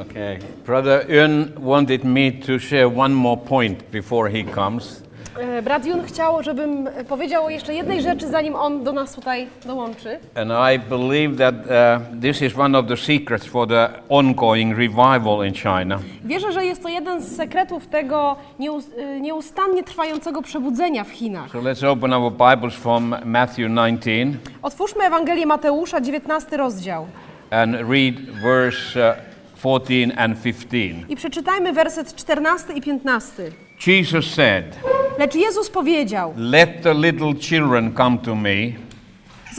Okay. Brother Yun wanted me to share one more point before he comes. E, Brat Jun chciał, żebym powiedział o jeszcze jednej rzeczy, zanim on do nas tutaj dołączy. And I believe that uh, this is one of the secrets for the ongoing revival in China. Wierzę, że jest to jeden z sekretów tego nieus- y, nieustannie trwającego przebudzenia w Chinach. So let's open our Bibles from Matthew 19 Otwórzmy Ewangelię Mateusza, 19 rozdział. and read verse uh, 14 and 15. I przeczytajmy werset 14 i 15. Jesus said, Lecz Jezus powiedział, Let the little children come to me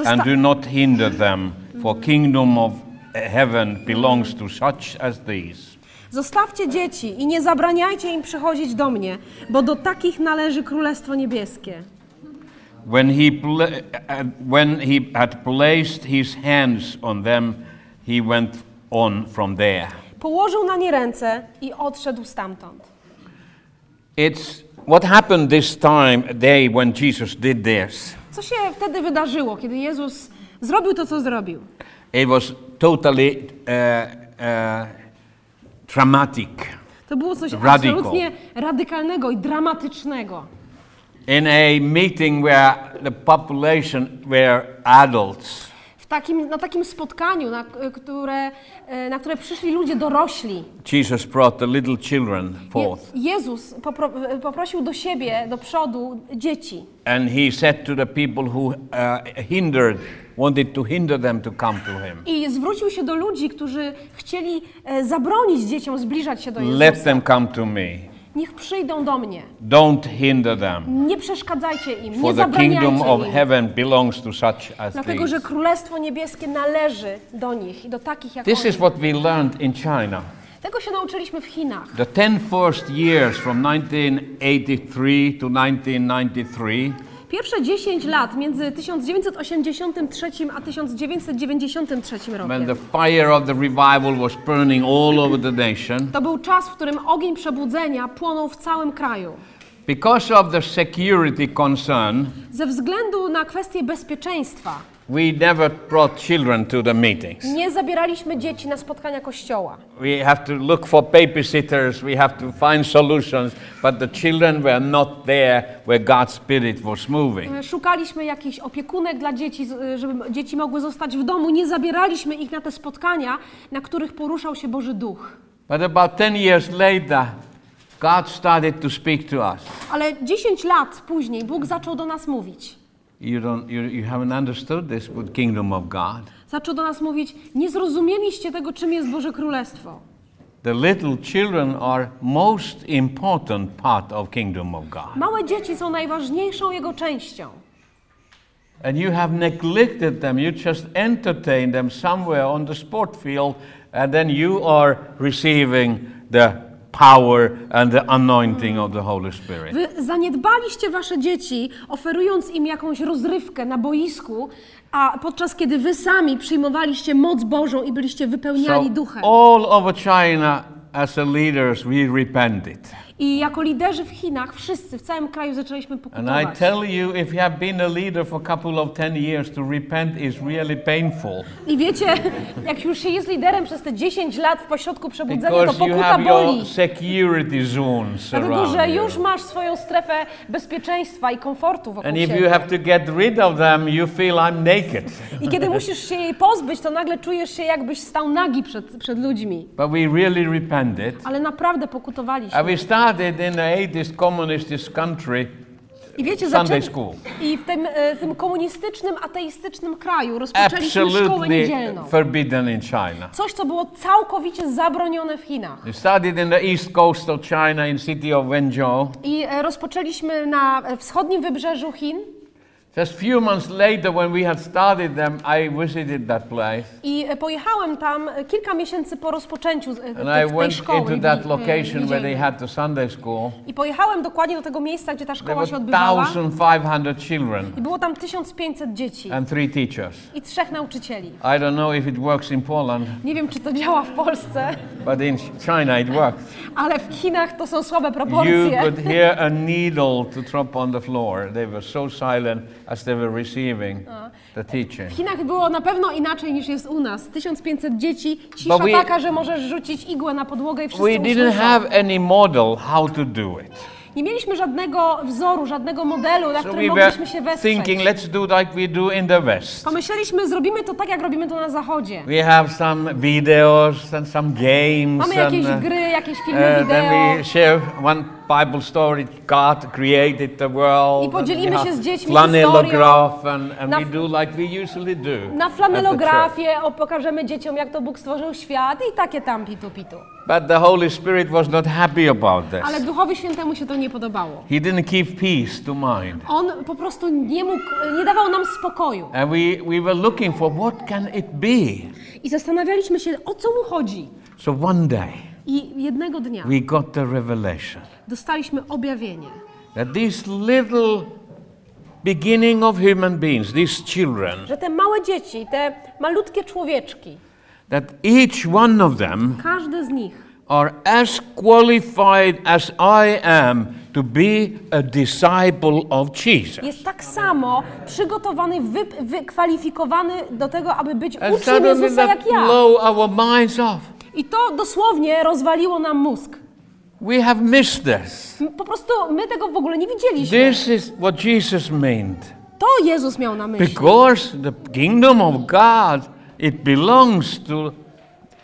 and do not hinder them, for kingdom of heaven belongs to such as these. Zostawcie dzieci i nie zabraniajcie im przychodzić do mnie, bo do takich należy Królestwo Niebieskie. When he, uh, when he had placed his hands on them, he went on from there. Położył na nie ręce i odszedł stamtąd. It's what happened this time, day when Jesus did this. Co się wtedy wydarzyło, kiedy Jezus zrobił to, co zrobił? It was totally uh, uh, dramatic. To było coś Radical. absolutnie radykalnego i dramatycznego. In a meeting where the population were adults, takim, na takim spotkaniu, na które, e, na które przyszli ludzie dorośli, Jesus brought the little children Je, forth. Jezus popro, poprosił do siebie, do przodu dzieci. And he said to the people who uh, hindered, wanted to hinder them to come to him, I zwrócił się do ludzi, którzy chcieli e, zabronić dzieciom zbliżać się do let Jezusa. them come to me. Niech przyjdą do mnie. Don't hinder them. Nie przeszkadzajcie im, nie For the kingdom zabraniajcie of im. heaven belongs to such as Dlatego, że these. Królestwo Niebieskie należy do nich i do takich jak This oni. is what we learned in China. Tego się nauczyliśmy w Chinach. The 10 first years from 1983 to 1993 Pierwsze 10 lat między 1983 a 1993 when rokiem. the fire of the revival was burning all over the nation To był czas, w którym ogień przebudzenia płonął w całym kraju. because of the security concern Ze względu na kwestie bezpieczeństwa we never brought children to the meetings nie zabieraliśmy dzieci na spotkania kościoła. we have to look for babysitters we have to find solutions but the children were not there where God's spirit was moving E, Szukaliśmy jakichś opiekunek dla dzieci, z- żeby dzieci mogły zostać w domu. Nie zabieraliśmy ich na te spotkania, na których poruszał się Boży Duch. but about 10 years later God started to speak to us Ale 10 lat później Bóg zaczął do nas mówić. You don't you, you haven't understood this with kingdom of God Zaczął do nas mówić, nie zrozumieliście tego, czym jest Boże Królestwo. The little children are most important part of kingdom of God. Małe dzieci są najważniejszą Jego częścią. And you have neglected them. You just entertain them somewhere on the sport field and then you are receiving the power and the anointing of the Holy Spirit. Wy zaniedbaliście wasze dzieci, oferując im jakąś rozrywkę na boisku, a podczas kiedy wy sami przyjmowaliście moc Bożą i byliście So wypełniani duchem. all over China as a leaders we repented. I jako liderzy w Chinach, wszyscy w całym kraju zaczęliśmy And I pokutować. tell you if you have been a leader for a couple of 10 years to repent is really painful. I wiecie, jak już się jest liderem przez te 10 lat w pośrodku przebudzenia, to Because you pokuta have boli. your security zones Dlatego, around że you. już masz swoją strefę bezpieczeństwa i komfortu wokół And if siebie. you have to get rid of them, you feel I'm naked. I kiedy musisz się jej pozbyć, to nagle czujesz się, jakbyś stał nagi przed, przed ludźmi. But we really repented. Ale naprawdę pokutowaliśmy. And we started in the atheist communist country I wiecie, Sunday school. I w tym, e, tym komunistycznym, ateistycznym kraju rozpoczęliśmy szkołę Absolutely niedzielną. forbidden in China. Coś, co było całkowicie zabronione w Chinach. We started in the east coast of China in city of Wenzhou. I e, rozpoczęliśmy na e, wschodnim wybrzeżu Chin. Just few months later when we had started them, I visited that place. I e, pojechałem tam e, kilka miesięcy po rozpoczęciu e, And tej, I tej went szkoły. into that location where they had the Sunday school. I pojechałem dokładnie do tego miejsca, gdzie ta szkoła się odbywała. 1,500 children I było tam 1500 dzieci and three teachers. i trzech nauczycieli. I don't know if it works in Poland, Nie wiem, czy to działa w Polsce, but in China it works. ale w Chinach to są słabe You proporcje. could hear a needle to drop on the floor. They were so silent as they were receiving the teaching. W Chinach było na pewno inaczej niż jest u nas. 1500 dzieci, cisza we- taka, że możesz rzucić igłę na podłogę i wszyscy We didn't usłyszą. have any model how to do it. Nie mieliśmy żadnego wzoru, żadnego modelu, na So którym we mogliśmy się wesprzeć. thinking, let's do like we do in the West. Pomyśleliśmy, zrobimy to tak, jak robimy to na zachodzie. We have some videos and some games. Mamy jakieś and, uh, gry, jakieś uh, filmy then wideo. we share one Bible story. God created the world. I and podzielimy we się z dziećmi Flanellograph and, and Na- we do like we usually do. Na o, pokażemy dzieciom, jak to Bóg stworzył świat i takie tam pitu pitu. But the Holy Spirit was not happy about this. Ale Duchowi Świętemu się to nie podobało. He didn't keep peace to mind. On po prostu nie mógł, nie dawał nam spokoju. And we, we were looking for what can it be. I zastanawialiśmy się, o co mu chodzi. So one day I jednego dnia we got the revelation dostaliśmy objawienie, that these little beginning of human beings, these children, że te małe dzieci, te malutkie człowieczki, that each one of them każdy z nich are as qualified as I am to be a disciple of Jesus. jest tak samo przygotowany, wy, wykwalifikowany do tego, aby być uczniem Jezusa jak ja. blow our minds off. I to dosłownie rozwaliło nam mózg. We have missed this. Po prostu my tego w ogóle nie widzieliśmy. This is what Jesus meant. To Jezus miał na myśli. Because the kingdom of God, it belongs to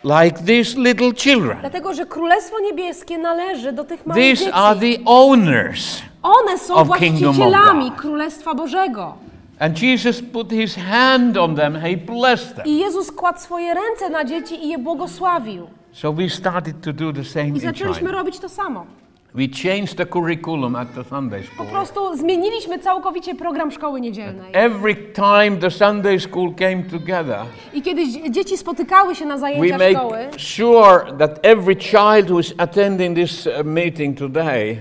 like these little children. Dlatego, że Królestwo Niebieskie należy do tych małych These dzieci. are the owners. One są of kingdom of właścicielami God. Królestwa Bożego. And Jesus put his hand on them, he blessed them. I Jezus kładł swoje ręce na dzieci i je błogosławił. So we started to do the same I zaczęliśmy robić to samo. We changed the curriculum at the Sunday Po school. prostu zmieniliśmy całkowicie program szkoły niedzielnej. Every time the Sunday school came together, I kiedy dzie- dzieci spotykały się na we zajęciach make szkoły, sure that every child who is attending this uh, meeting today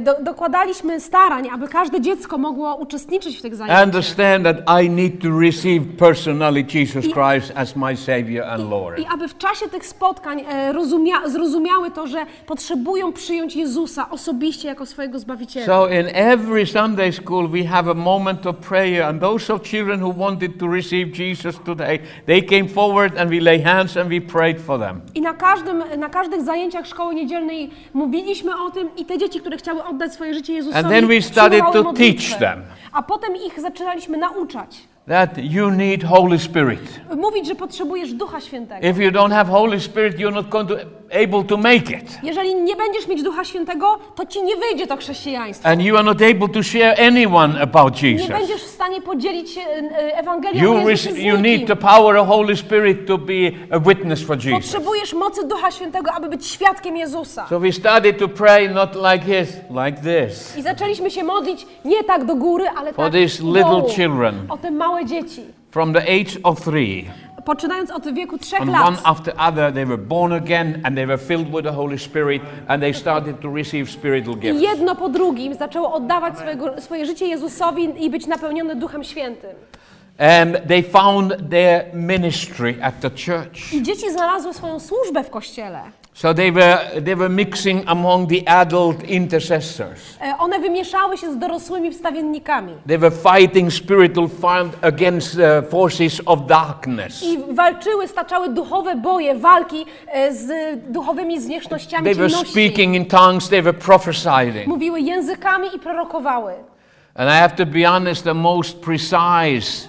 do, dokładaliśmy starań, aby każde dziecko mogło uczestniczyć w tych zajęciach. understand that I need to receive personally Jesus Christ as my Savior and Lord. I aby w czasie tych spotkań e, rozumia, zrozumiały to, że potrzebują przyjąć Jezusa osobiście jako swojego Zbawiciela. So in every Sunday school we have a moment of prayer and those of children who wanted to receive Jesus today, they came forward and we lay hands and we prayed for them. I na, każdym, na każdych zajęciach szkoły niedzielnej mówiliśmy o tym i te dzieci, które chciały oddać swoje życie Jezusowi, And then we started przyjmowały to modlitwę. teach them. A potem ich zaczynaliśmy nauczać. That you need Holy Spirit. Mówić, że potrzebujesz Ducha Świętego. If you don't have Holy Spirit, you're not going to able to make it. Jeżeli nie będziesz mieć Ducha Świętego, to ci nie wyjdzie to chrześcijaństwo. And you are not able to share anyone about Nie Jesus. będziesz w stanie podzielić się e, Ewangelią You, z you need the power of Holy Spirit to be a witness for Jesus. Potrzebujesz mocy Ducha Świętego, aby być świadkiem Jezusa. So we started to pray not like this, like this. I zaczęliśmy się modlić nie tak do góry, ale For tak these little children. O te małe dzieci. From the age of three, Poczynając od wieku trzech and lat. one after other, they were born again and they were filled with the Holy Spirit and they started to receive spiritual I gifts. jedno po drugim zaczęło oddawać swojego, swoje życie Jezusowi i być napełnione Duchem Świętym. And they found their ministry at the church. I dzieci znalazły swoją służbę w kościele. So they were, they were mixing among the adult intercessors. E, One wymieszały się z dorosłymi wstawiennikami. They were fighting spiritual fight against uh, forces of darkness. I walczyły, staczały duchowe boje, walki e, z duchowymi zwierzchnościami They were ciemności. speaking in tongues, they were prophesying. Mówiły językami i prorokowały. And I have to be honest, the most precise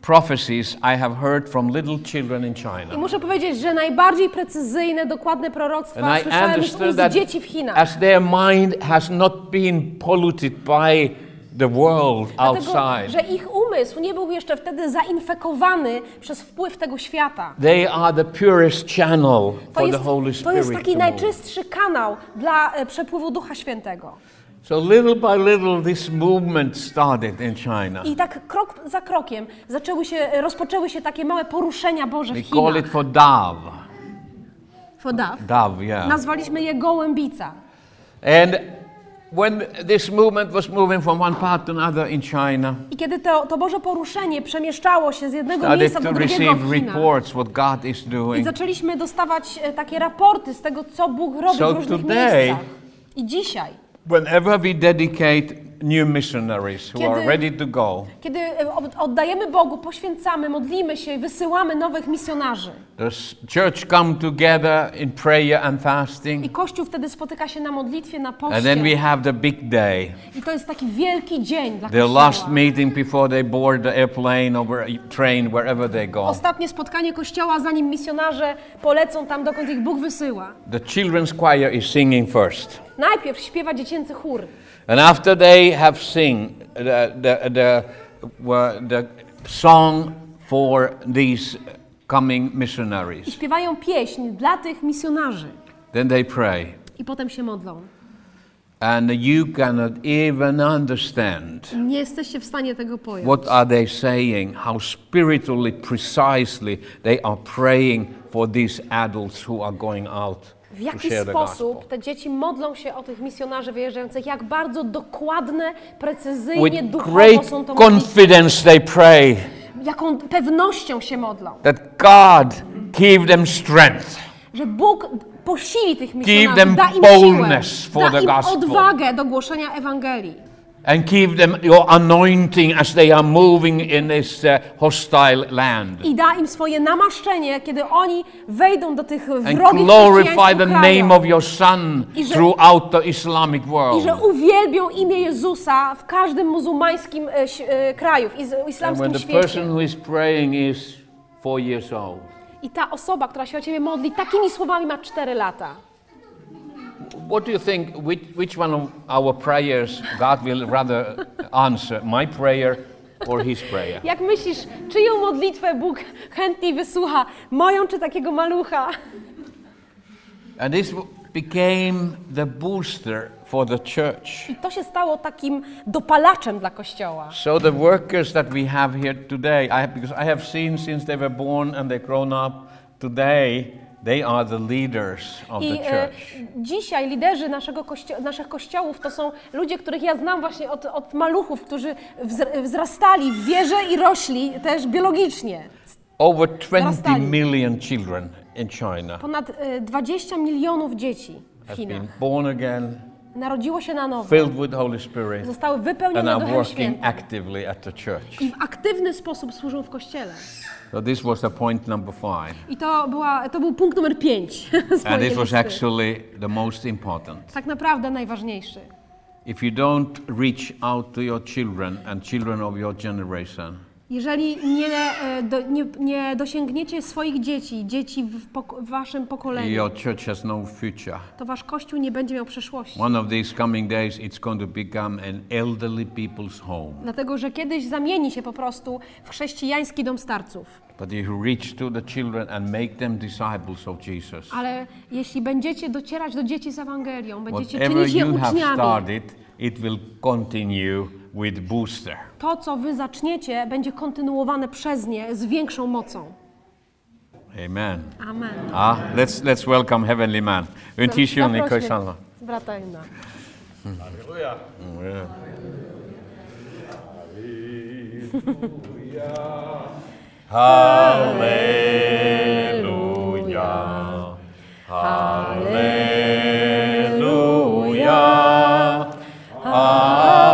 prophecies I have heard from little children in I China. muszę powiedzieć, że najbardziej precyzyjne, dokładne proroctwa And I słyszałem z ust that dzieci w Chinach. as their mind has not been polluted by the world Dlatego, outside, że ich umysł nie był jeszcze wtedy zainfekowany przez wpływ tego świata. they are the purest channel To for the jest, Holy to Spirit. jest taki to najczystszy kanał dla e, przepływu Ducha Świętego. So little by little, this movement started in China. I tak krok za krokiem zaczęły się, rozpoczęły się takie małe poruszenia Boże w We call Chinach. it for dove. Fodaw. Dove, yeah. Nazwaliśmy je gołębica. And when this movement was moving from one part to another in China, I kiedy to, to Boże poruszenie przemieszczało się z jednego started miejsca to do drugiego receive w Chinach, reports what God is i doing. zaczęliśmy dostawać e, takie raporty z tego, co Bóg robi So w różnych today- miejscach. I dzisiaj, Whenever we dedicate new missionaries who are ready to go. Kiedy e, od- oddajemy Bogu, poświęcamy, modlimy się, wysyłamy nowych misjonarzy. The church come together in prayer and fasting. I Kościół wtedy spotyka się na modlitwie, na And then we poście. have the big day, I to jest taki wielki dzień dla the Kościoła. last meeting before they board the airplane or train, wherever they go. Ostatnie spotkanie Kościoła, zanim misjonarze polecą tam, dokąd ich Bóg wysyła. The children's choir is singing first. Najpierw śpiewa dziecięcy chór. And after they have sing the, the, the, the song for these coming I missionaries, śpiewają pieśń dla tych misjonarzy. then they pray. I potem się modlą. And you cannot even understand Nie jesteście w stanie tego pojąć. what are they saying, how spiritually precisely they are praying for these adults who are going out W jaki sposób te dzieci modlą się o tych misjonarzy wyjeżdżających, jak bardzo dokładne, precyzyjnie, With duchowo great są to modlitwy, confidence they pray. jaką pewnością się modlą, that God give them strength. że Bóg posili tych them misjonarzy, da im boldness siłę, for da the im gospel. odwagę do głoszenia Ewangelii and give them your anointing as they are moving in this uh, hostile land. i da im swoje namaszczenie, kiedy oni wejdą do tych And wrogich glorify the name of your Son I że- throughout the Islamic I world. że uwielbią imię Jezusa w każdym muzułmańskim e, e, kraju, w iz- And when islamskim the świecie. person who is praying is four years old, I ta osoba, która się o Ciebie modli, takimi słowami ma 4 lata. What do you think? Which, which one of our prayers God will rather answer? My prayer or His prayer? Jak myślisz, czyją modlitwę Bóg chętniej wysłucha? Moją czy takiego malucha? And this became the booster for the church. I to się stało takim dopalaczem dla Kościoła. So the workers that we have here today, I, because I have seen since they were born and they've grown up, today they are the leaders of I the e, church. dzisiaj liderzy naszego kościo- naszych kościołów to są ludzie, których ja znam właśnie od, od maluchów, którzy wzr- wzrastali w wierze i rośli też biologicznie. Over 20 narastali. million children in China Ponad e, 20 milionów dzieci w Chinach been born again, narodziło się na nowo, filled with Holy Spirit, zostały wypełnione Duchem working Świętym actively at the church. i w aktywny sposób służą w Kościele. So this was the point number five. I to, była, to był punkt numer 5 And this was actually the most important. Tak naprawdę najważniejszy. If you don't reach out to your children and children of your generation, Jeżeli nie, e, do, nie, nie dosięgniecie swoich dzieci, dzieci w, pok- w waszym pokoleniu, your church has no future. to wasz kościół nie będzie miał przyszłości. One of these coming days, it's going to become an elderly people's home. Dlatego, że kiedyś zamieni się po prostu w chrześcijański dom starców. But if you reach to the children and make them disciples of Jesus, Ale jeśli będziecie docierać do dzieci z Ewangelią, będziecie whatever czynić je uczniami, started, it will continue with booster. to co wy zaczniecie, będzie kontynuowane przez nie z większą mocą. Amen. Amen. Ah, let's let's welcome heavenly man. Zaprośmy koisana. brata Inna. Hallelujah. Hallelujah.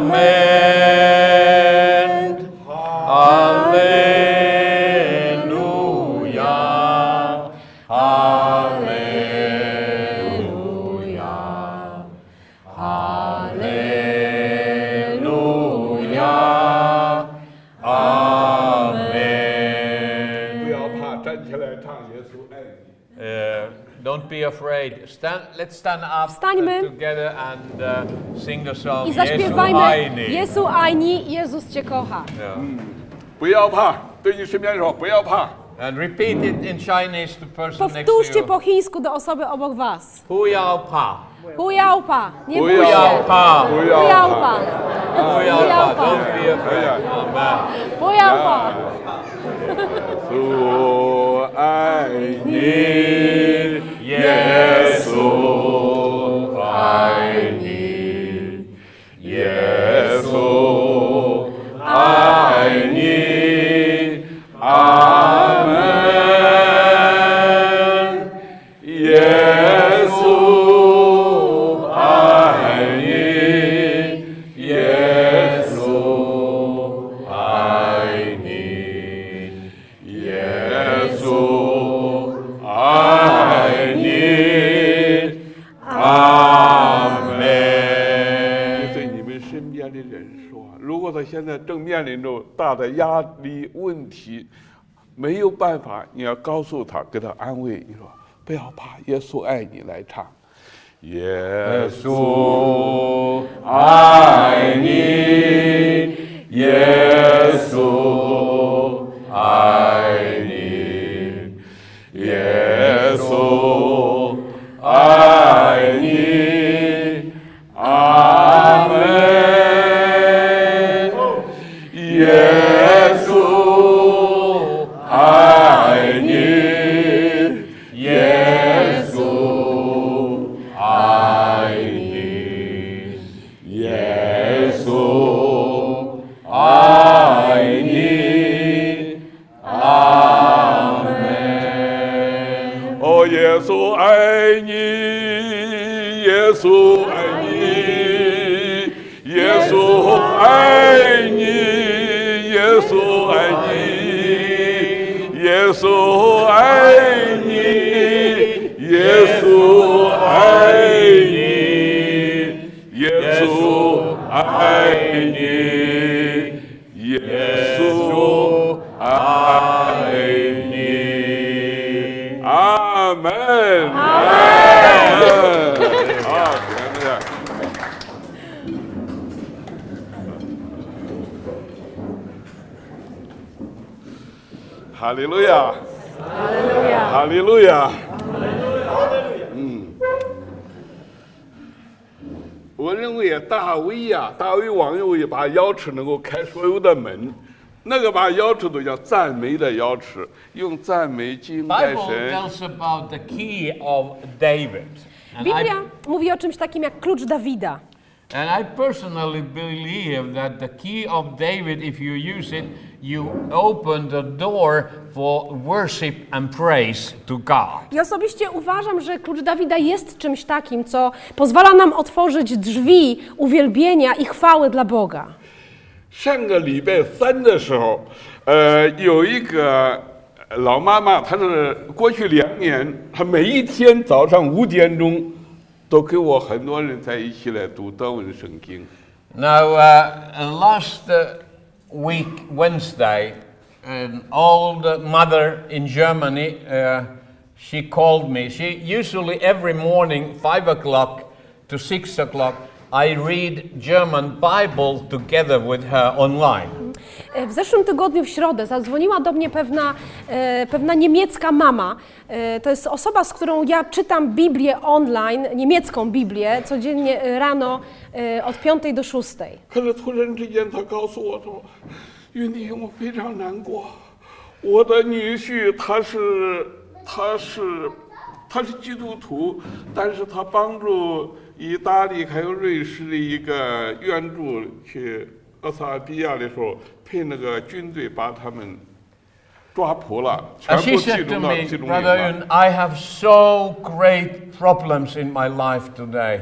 Amen. be afraid. Stand, let's stand up Wstańmy. uh, together and uh, sing the song. I Jesu zaśpiewajmy Aini. Jezu Aini, Jezus Cię kocha. Yeah. 不要怕，对你身边人说不要怕。 And repeat it in Chinese to the person next to Powtórzcie you. po chińsku do osoby obok was. Hu yao pa. Hujałpa, nie Hu bój yao się. Pa. 不要 Hujałpa, 不要怕 Hujałpa. Don't be afraid. Amen. hujałpa. 主爱你， 耶稣爱 的压力问题，没有办法，你要告诉他，给他安慰，你说不要怕，耶稣爱你，来唱。耶稣爱你，耶稣爱你，耶稣爱你，啊耶稣爱你，耶稣爱你，耶稣爱你，耶稣哈利路亚，哈利路亚，嗯，我认为大卫呀，大卫王有一把钥匙能够开所有的门，那个把钥匙都叫赞美的钥匙，用赞美敬拜 Bible 神。tells about the key of David. Biblia mówi o czymś takim jak klucz Dawida. and I personally believe that the key of David, if you use it, you open the door for worship and praise to God. I osobiście uważam, że klucz Dawida jest czymś takim, co pozwala nam otworzyć drzwi uwielbienia i chwały dla Boga. 上个礼拜三的时候，呃，有一个老妈妈，她是过去两年，她每一天早上五点钟，都跟我很多人在一起来读德文圣经。 Now, uh, last uh, week, Wednesday, an old mother in Germany, uh, she called me. She usually every morning, five o'clock to six o'clock, I read German Bible together with her online. E, W zeszłym tygodniu w środę zadzwoniła do mnie pewna, e, pewna niemiecka mama. E, to jest osoba, z którą ja czytam Biblię online, niemiecką Biblię, codziennie e, rano e, od 5 do 6. 可是突然之间，她告诉我说：“云弟兄，我非常难过，我的女婿他是他是他是基督徒，但是他帮助意大利还有瑞士的一个援助去 俄萨比亚的时候，被那个军队把他们抓捕了，全 And she 部集 said to 中到 me, 集中营 Brother 了。 Yun, I have so great problems in my life today.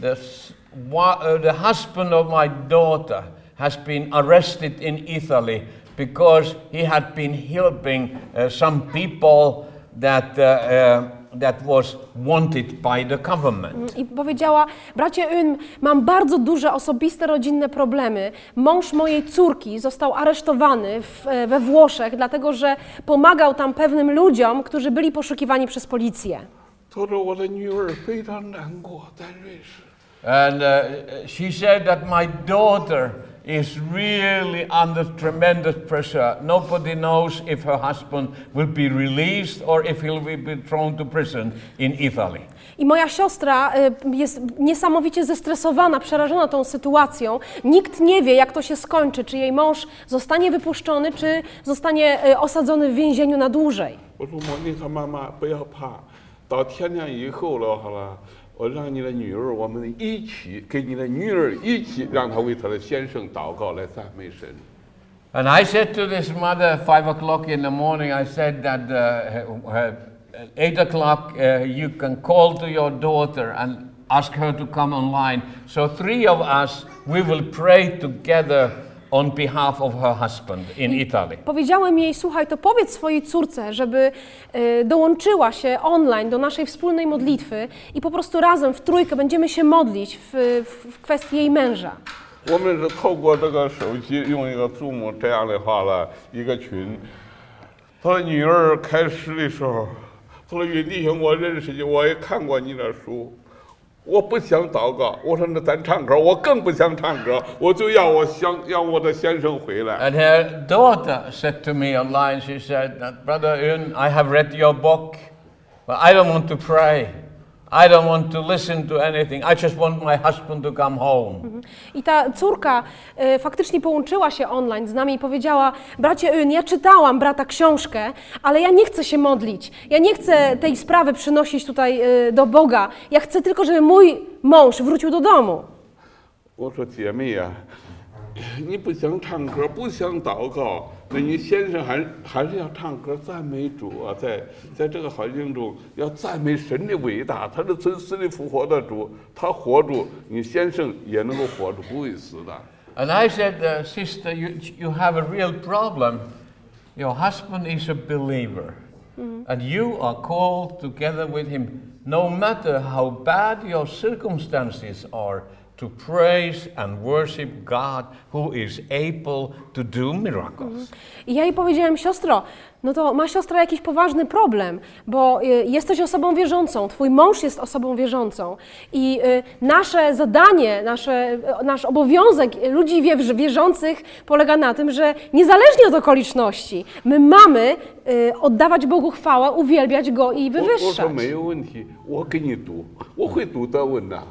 The, s- wa- uh, the husband of my daughter has been arrested in Italy because he had been helping uh, some people that, uh, uh, that was wanted by the government. Mm, I powiedziała, bracie Ym, mam bardzo duże osobiste rodzinne problemy. Mąż mojej córki został aresztowany w, e, we Włoszech, dlatego że pomagał tam pewnym ludziom, którzy byli poszukiwani przez policję. And uh, she said that my daughter is really under tremendous pressure. Nobody knows if her husband will be released or if he'll be be thrown to prison in Italy. I moja siostra e, jest niesamowicie zestresowana, przerażona tą sytuacją. Nikt nie wie, jak to się skończy, czy jej mąż zostanie wypuszczony, czy zostanie e, osadzony w więzieniu na dłużej. 我说莫妮卡妈妈不要怕，到天亮以后了，好了， 我让你的女儿，我们一起给你的女儿一起，让她为她的先生祷告来赞美神。 And I said to this mother, five o'clock in the morning, I said that uh, uh, eight o'clock uh, you can call to your daughter and ask her to come online. So three of us, we will pray together on behalf of her husband in Italy. Powiedziałem jej, słuchaj, to powiedz swojej córce, żeby e, dołączyła się online do naszej wspólnej modlitwy i po prostu razem w trójkę będziemy się modlić w, w, w kwestii jej męża. 我们是透过这个手机用一个 Zoom 这样的话了一个群。他说女儿开始的时候，他说云弟兄，我认识你，我也看过你的书。 我不想祷告，我说那咱唱歌，我更不想唱歌，我就要我想要我的先生回来。And her daughter said to me online, she said, that, Brother Yun, I have read your book, but I don't want to pray. I don't want to listen to anything. I just want my husband to come home. Mhm. I ta córka e, faktycznie połączyła się online z nami i powiedziała: Bracie ja czytałam brata książkę, ale ja nie chcę się modlić. Ja nie chcę tej sprawy przynosić tutaj e, do Boga. Ja chcę tylko, żeby mój mąż wrócił do domu. What 你不想唱歌，不想祷告，那你先生还还是要唱歌赞美主啊，在在这个环境中要赞美神的伟大，他是从死里复活的主，他活住，你先生也能够活住，不会死的。 And I said, uh, Sister, you, you have a real problem. Your husband is a believer, and you are called together with him, no matter how bad your circumstances are, to praise and worship God who is able to do miracles. I ja jej powiedziałem, siostro, no to ma siostra jakiś poważny problem, bo y, jesteś osobą wierzącą, twój mąż jest osobą wierzącą i y, nasze zadanie, nasze, y, nasz obowiązek ludzi wie- wierzących polega na tym, że niezależnie od okoliczności, my mamy y, oddawać Bogu chwałę, uwielbiać Go i 我我说 wywyższać. 没有问题，我给你读，我会读德文呐、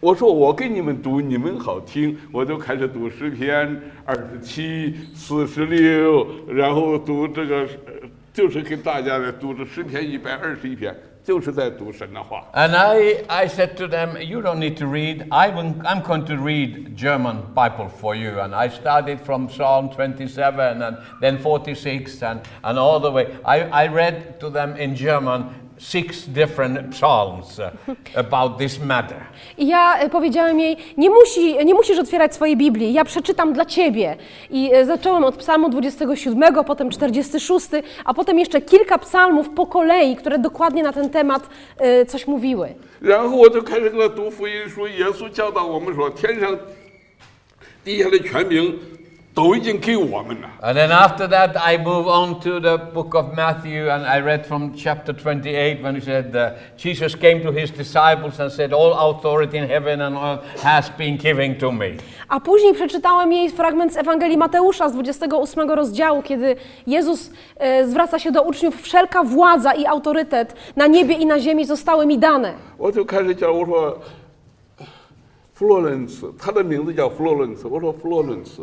我说我给你们读，你们好听，我就开始读诗篇二十七、四十六，然后读这个，呃就是给大家来读这诗篇一百二十一篇，就是在读神的话。 And I, I said to them, You don't need to read. I will, I'm going to read German Bible for you. And I started from Psalm 27 and then 46 and, and all the way. I, I read to them in German six different psalms uh, about this matter. I ja y, powiedziałem jej, nie, musi, nie musisz otwierać swojej Biblii, ja przeczytam dla ciebie. I y, zacząłem od psalmu 27, potem 46, a potem jeszcze kilka psalmów po kolei, które dokładnie na ten temat y, coś mówiły. 然后我就开始给他读福音书，耶稣教导我们说，天上地下的权柄 都已经给我们了。 And then after that, I move on to the book of Matthew, and I read from chapter 28 when he said, uh, Jesus came to his disciples and said, All authority in heaven and earth has been given to me. A później przeczytałem jej fragment z Ewangelii Mateusza z 28 rozdziału, kiedy Jezus y, zwraca się do uczniów, wszelka władza i autorytet na niebie i na ziemi zostały mi dane. 我就开始讲，我说弗洛伦茨，他的名字叫弗洛伦茨。我说弗洛伦茨，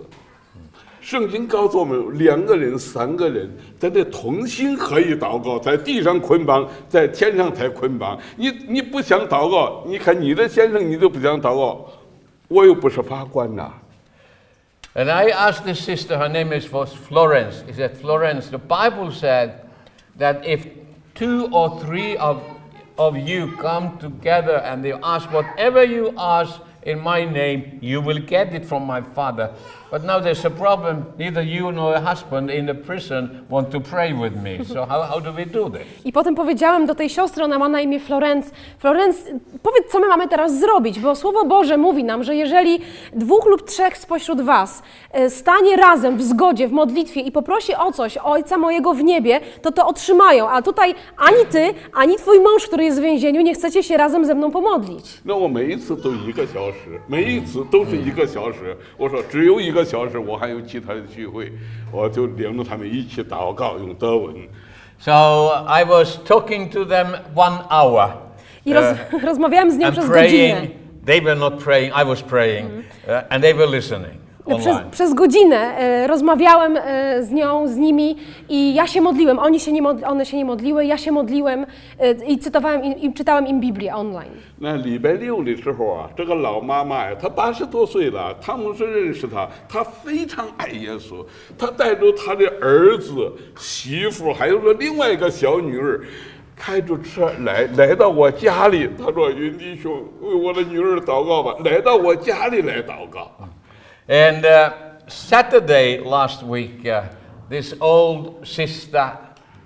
圣经告诉我们，两个人、三个人在这同心合意祷告，在地上捆绑，在天上才捆绑。你你不想祷告，你看你的先生你都不想祷告，我又不是法官呐、And I asked this sister, her name is was Florence. He said, Florence, the Bible said that if two or three of, of you come together and they ask whatever you ask in my name, you will get it from my Father. But now there's a problem. Neither you nor your husband in the prison want to pray with me. So how, how do we do this? I potem powiedziałem do tej siostry, ona ma na imię Florenc, Florenc, powiedz, co my mamy teraz zrobić, bo Słowo Boże mówi nam, że jeżeli dwóch lub trzech spośród was e, stanie razem w zgodzie, w modlitwie i poprosi o coś Ojca mojego w niebie, to to otrzymają. A tutaj ani ty, ani twój mąż, który jest w więzieniu, nie chcecie się razem ze mną pomodlić. 那我每一次都一个小时， 每一次都是一个小时。我说只有一个小时，我还有其他的聚会，我就领着他们一起祷告，用德文。So I was talking to them one hour. I roz, uh, rozmawiałem z nią and przez godzinę. praying. They were not praying, I was praying, uh, and they were listening Przez, online. przez godzinę e, rozmawiałem e, z nią, z nimi i ja się modliłem. Oni się nie mod, one się nie modliły, ja się modliłem e, i cytowałem im, i czytałem im Biblię online. 那礼拜六的时候啊，这个老妈妈呀，她八十多岁了，汤姆斯认识她，她非常爱耶稣，她带着她的儿子、媳妇，还有说另外一个小女儿，开着车来来到我家里。她说：“云弟兄，为我的女儿祷告吧。”来到我家里来祷告。 And uh, Saturday last week, uh, this old sister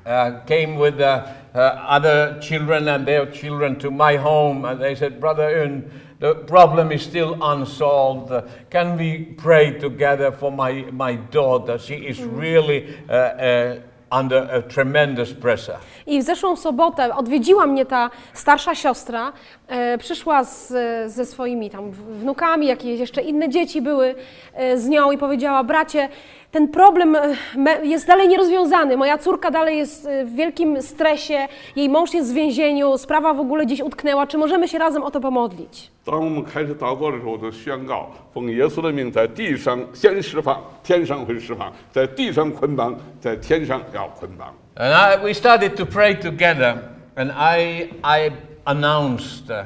uh, came with uh, her other children and their children to my home, and they said, Brother Un, the problem is still unsolved. Can we pray together for my, my daughter? She is really uh, uh, under a tremendous pressure. I w zeszłą sobotę odwiedziła mnie ta starsza siostra. E, przyszła z, ze swoimi tam wnukami, jakieś jeszcze inne dzieci były e, z nią i powiedziała: Bracie, ten problem e, me- jest dalej nierozwiązany. Moja córka dalej jest e, w wielkim stresie, jej mąż jest w więzieniu, sprawa w ogóle gdzieś utknęła. Czy możemy się razem o to pomodlić? 当我们开始祷告的时候，我就宣告：奉耶稣的名，在地上先释放，天上会释放；在地上捆绑，在天上要捆绑。 And I, we started to pray together, and I, I announced uh,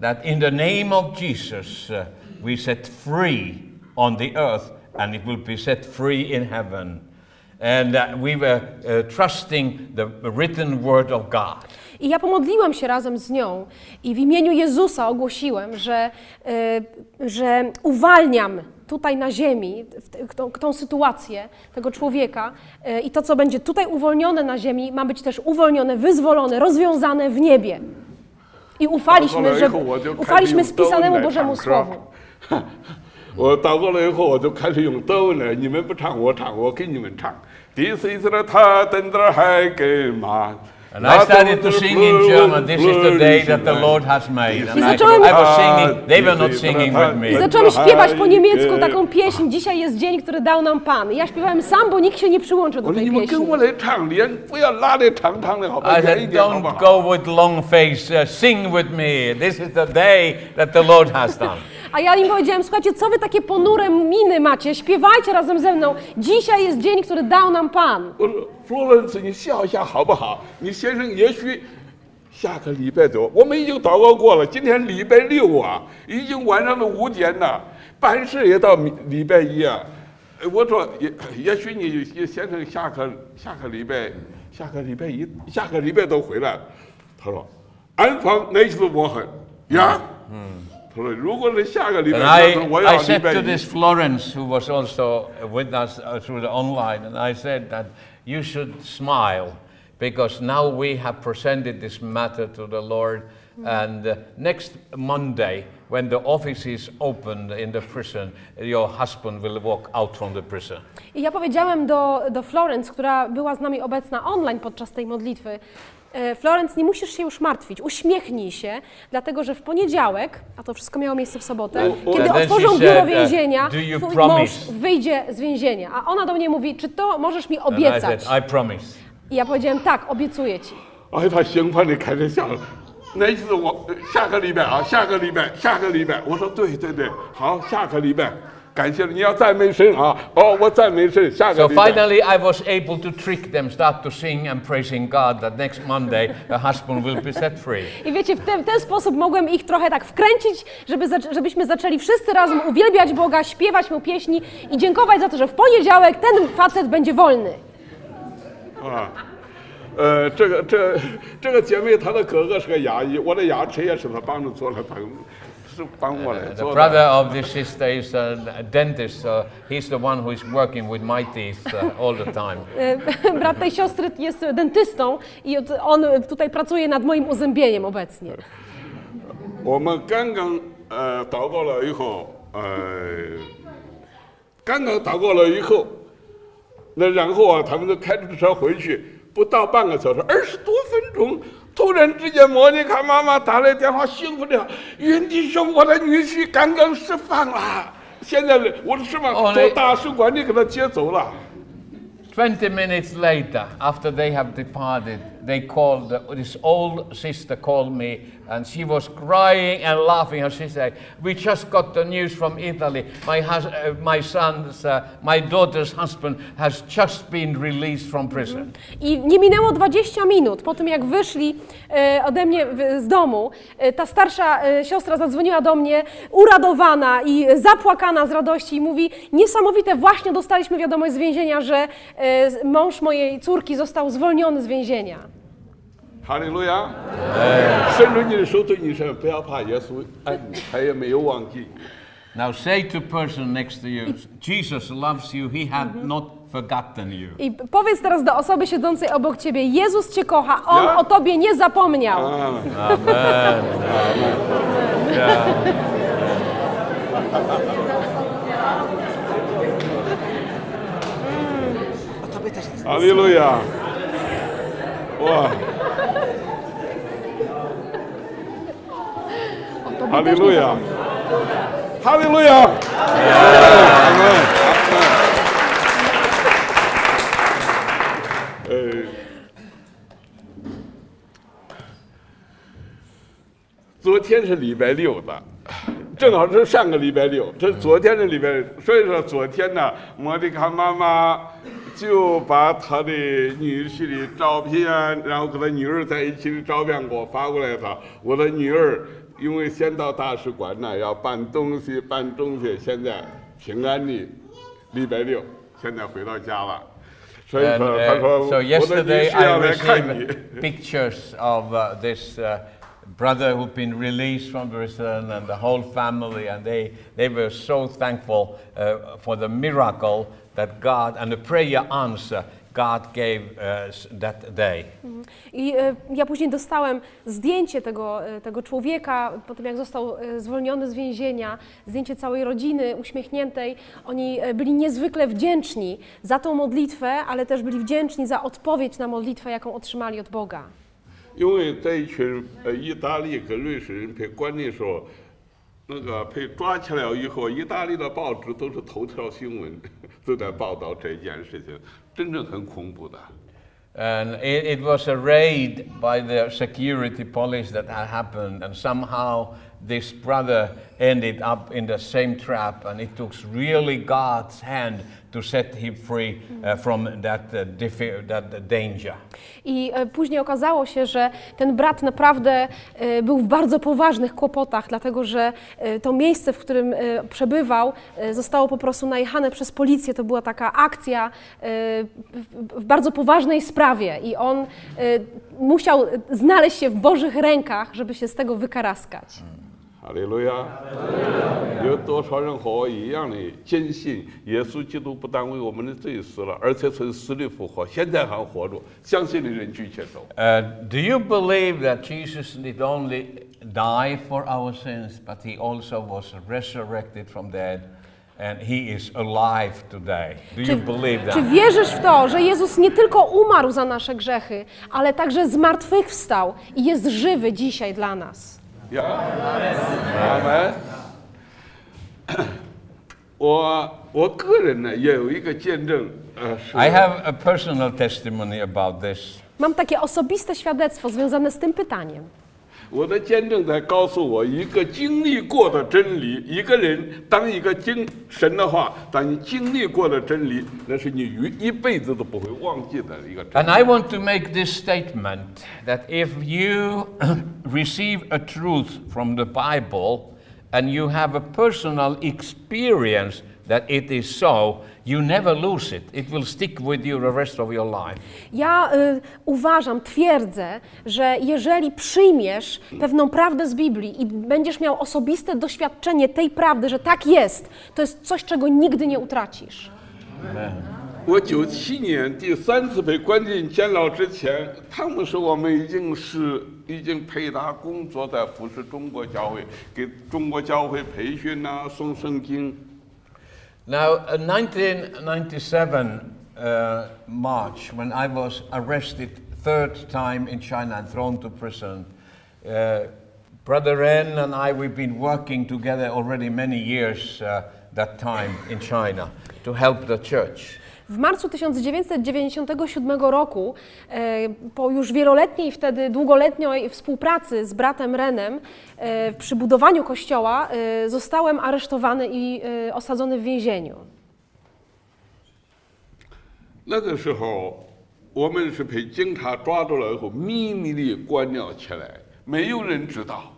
that in the name of Jesus, uh, we set free on the earth, and it will be set free in heaven. And uh, we were uh, trusting the written word of God. I ja pomodliłam się razem z nią i w imieniu Jezusa ogłosiłem, że, e, że uwalniam tutaj na ziemi w tą, tą sytuację tego człowieka e, i to, co będzie tutaj uwolnione na ziemi, ma być też uwolnione, wyzwolone, rozwiązane w niebie. I ufaliśmy, że, ufaliśmy spisanemu Bożemu Słowu. 我祷告了以后，我就开始用德文来，你们不唱我唱，我给你们唱。This is the time that I get mad. And I started to sing in German, This is the day that the Lord has made. And I, zacząłem- I was singing, they were not singing with I me. zacząłem śpiewać po niemiecku taką pieśń, dzisiaj jest dzień, który dał nam Pan. I ja śpiewałem sam, bo nikt się nie przyłączył do 我说 tej 你们跟 pieśni. 我来唱，连不要拉的长长的，好吧， I 远一 said, 点，好不 don't 好？ go with long face, uh, sing with me. This is the day that the Lord has done. A ja im powiedziałem, słuchajcie, co wy takie ponure miny macie? Śpiewajcie razem ze mną. Dzisiaj jest dzień, który dał nam Pan. 我说弗洛伦斯，你笑一下好不好？你先生也许下个礼拜多，我们已经祷告过了，今天礼拜六啊，已经晚上的五点了，办事也到礼礼拜一啊。呃我说也也许你你先生下个下个礼拜下个礼拜一下个礼拜都回来，他说安放那次我很呀，嗯， And I, I said to this Florence, who was also with uh, us through the online, and I said that you should smile because now we have presented this matter to the Lord. And uh, next Monday, when the office is opened in the prison, your husband will walk out from the prison. I ja powiedziałem do, do Florence, która była z nami obecna online podczas tej modlitwy, Florence, nie musisz się już martwić, uśmiechnij się, dlatego że w poniedziałek, a to wszystko miało miejsce w sobotę, O, o, kiedy And then otworzą she biuro said, uh, więzienia, "Do you twój promise?" mąż wyjdzie z więzienia. A ona do mnie mówi, czy to możesz mi And I obiecać? said, I promise. I ja powiedziałem, tak, obiecuję ci. 哎，他兴奋的开始笑了。那一次我呃下个礼拜啊，下个礼拜，下个礼拜，我说对对对，好，下个礼拜， 感谢了，你要赞美神啊！哦，我赞美神，下个 So 礼拜。 finally, I was able to trick them, start to sing and praising God that next Monday the husband will be set free. I wiecie, w ten, w ten sposób mogłem ich trochę tak wkręcić, żeby, zac- żebyśmy zaczęli wszyscy razem uwielbiać Boga, śpiewać Mu pieśni i dziękować za to, że w poniedziałek ten facet będzie wolny. 啊，呃，这个这这个姐妹她的哥哥是个牙医，我的牙齿也是他帮着做的，帮 是帮我来 The brother 的。of this sister is a dentist, so he's the one who is working with my teeth uh, all the time. E, Brat tej siostry jest dentystą i od- on tutaj pracuje nad moim uzębieniem obecnie. 我们刚刚呃祷告了以后，呃，刚刚祷告了以后，那然后啊，他们就开着车回去，不到半个小时，二十多分钟，突然之间，莫妮卡妈妈打来电话，兴奋的，云弟兄，我的女婿刚刚释放了，现在我的释放到大使馆里给他接走了。Twenty minutes later, after they have departed, they called, this old sister called me and she was crying and laughing and she said, we just got the news from Italy. My, hus- uh, my son's, uh, my daughter's husband has just been released from prison. I nie minęło 20 minut po tym, jak wyszli e, ode mnie w, z domu, e, ta starsza e, siostra zadzwoniła do mnie uradowana i zapłakana z radości i mówi, niesamowite, właśnie dostaliśmy wiadomość z więzienia, że e, mąż mojej córki został zwolniony z więzienia. 哈利路亚！伸出你的手对你说，不要怕，耶稣爱你，他也没有忘记你。 Now say to person next to you, Jesus loves you, he had not forgotten you. I powiedz teraz do osoby siedzącej obok ciebie, Jezus cię kocha, On Ja? o tobie nie zapomniał. Amen. Amen. Yeah. 哈利 哈利路亚哈利路亚！阿门，阿门。呃，昨天是礼拜六的，正好是上个礼拜六，这昨天是礼拜六，所以说昨天呢，莫迪卡妈妈就把她的女婿的照片，然后跟她女儿在一起的照片给我发过来了。我的女儿因为先到大使馆呢，要办东西，办东西，现在平安的礼拜六，现在回到家了。所以 And, 说， uh, 他说 so 我的女 yesterday 婿 I 要来看你。 received pictures of uh, this uh, brother who'd been released from prison and the whole family, and they, they were so thankful uh, for the miracle that God and the prayer answer God gave us that day. I e, ja później dostałem zdjęcie tego, e, tego człowieka, po tym jak został e, zwolniony z więzienia, zdjęcie całej rodziny uśmiechniętej. Oni e, byli niezwykle wdzięczni za tą modlitwę, ale też byli wdzięczni za odpowiedź na modlitwę, jaką otrzymali od Boga. 因为在一群呃意大利跟瑞士人被关的时候，那个被抓起来以后，意大利的报纸都是头条新闻，都在报道这件事情， 真正很恐怖的。 And it, it was a raid by the security police that had happened, and somehow this brother ended up in the same trap, and it took really God's hand to set him free uh, from that, uh, that danger. I e, później okazało się, że ten brat naprawdę e, był w bardzo poważnych kłopotach, dlatego że e, to miejsce, w którym przebywał, zostało po prostu najechane przez policję. To była taka akcja w- bardzo poważnej sprawie i on musiał znaleźć się w Bożych rękach, żeby się z tego wykaraskać. 哈利路亚！有多少人和我一样的坚信耶稣基督不但为我们的罪死了，而且从死里复活，现在还活着。相信的人举起手。 Uh, do you believe that Jesus did only die for our sins, but he also was resurrected from dead? And he is alive today. Do you believe czy that? wierzysz w to, że Jezus nie tylko umarł za nasze grzechy, ale także zmartwychwstał i jest żywy dzisiaj dla nas? Ja? Amen. Og, og er I have a personal testimony about this. Mam takie osobiste świadectwo związane z tym pytaniem. 我的见证在告诉我一个经历过的真理。一个人当一个精神的话，当你经历过的真理，那是你一一辈子都不会忘记的一个真理。And I want to make this statement that if you receive a truth from the Bible and you have a personal experience that it is so, you never lose it. It will stick with you the rest of your life. Ja y, uważam, twierdzę, że jeżeli przyjmiesz pewną prawdę z Biblii i będziesz miał osobiste doświadczenie tej prawdy, że tak jest, to jest coś, czego nigdy nie utracisz. 我九七年第三次被关进监牢之前，他们说我们已经是已经配搭工作在服侍中国教会，给中国教会培训呐、送圣经。 Now, uh, 1997 uh, March, when I was arrested third time in China and thrown to prison, uh, Brother Ren and I, we've been working together already many years uh, that time in China to help the church. W marcu 1997 roku, e, po już wieloletniej wtedy, długoletniej współpracy z bratem Renem e, przy budowaniu kościoła, e, zostałem aresztowany i e, osadzony w więzieniu. 那个时候，我们是被警察抓住了以后，秘密地关了起来，没有人知道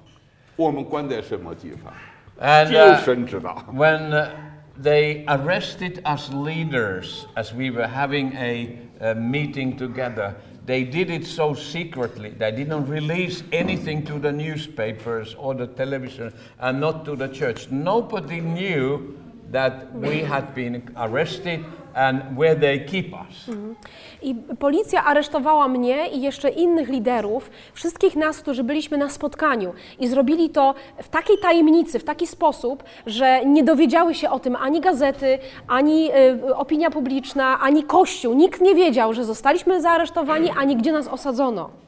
我们关在什么地方， And 只有 uh, 神知道。 when uh, they arrested us leaders as we were having a, a meeting together, they did it so secretly. They didn't release anything to the newspapers or the television and not to the church. Nobody knew that we had been arrested and where they keep us. Mm-hmm. I policja aresztowała mnie i jeszcze innych liderów, wszystkich nas, którzy byliśmy na spotkaniu. I zrobili to w takiej tajemnicy, w taki sposób, że nie dowiedziały się o tym ani gazety, ani y, opinia publiczna, ani Kościół. Nikt nie wiedział, że zostaliśmy zaaresztowani, ani gdzie nas osadzono.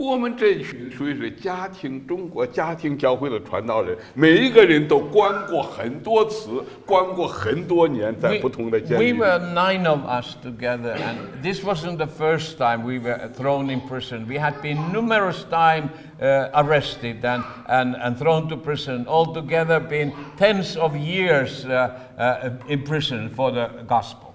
我们这群属于是家庭中国家庭教会的传道人，每一个人都关过很多次，关过很多年，在不同的监狱 we 狱。were nine of us together, and this wasn't the first time we were thrown in prison. We had been numerous times uh, arrested and, and, and thrown to prison, altogether been tens of years uh, uh, in prison for the gospel.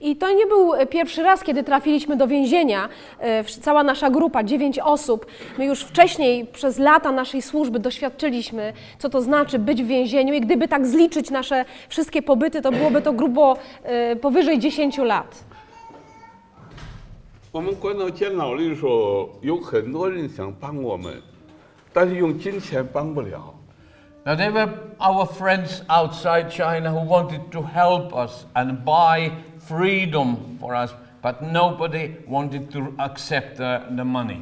I to nie był pierwszy raz, kiedy trafiliśmy do więzienia. E, Cała nasza grupa, dziewięć osób. My już wcześniej, przez lata naszej służby, doświadczyliśmy, co to znaczy być w więzieniu. I gdyby tak zliczyć nasze wszystkie pobyty, to byłoby to grubo e, powyżej 10 lat. 我们关到监牢里的时候，有很多人想帮我们，但是用金钱帮不了。 Now, there were our friends outside China who wanted to help us and buy freedom for us, but nobody wanted to accept the, the money.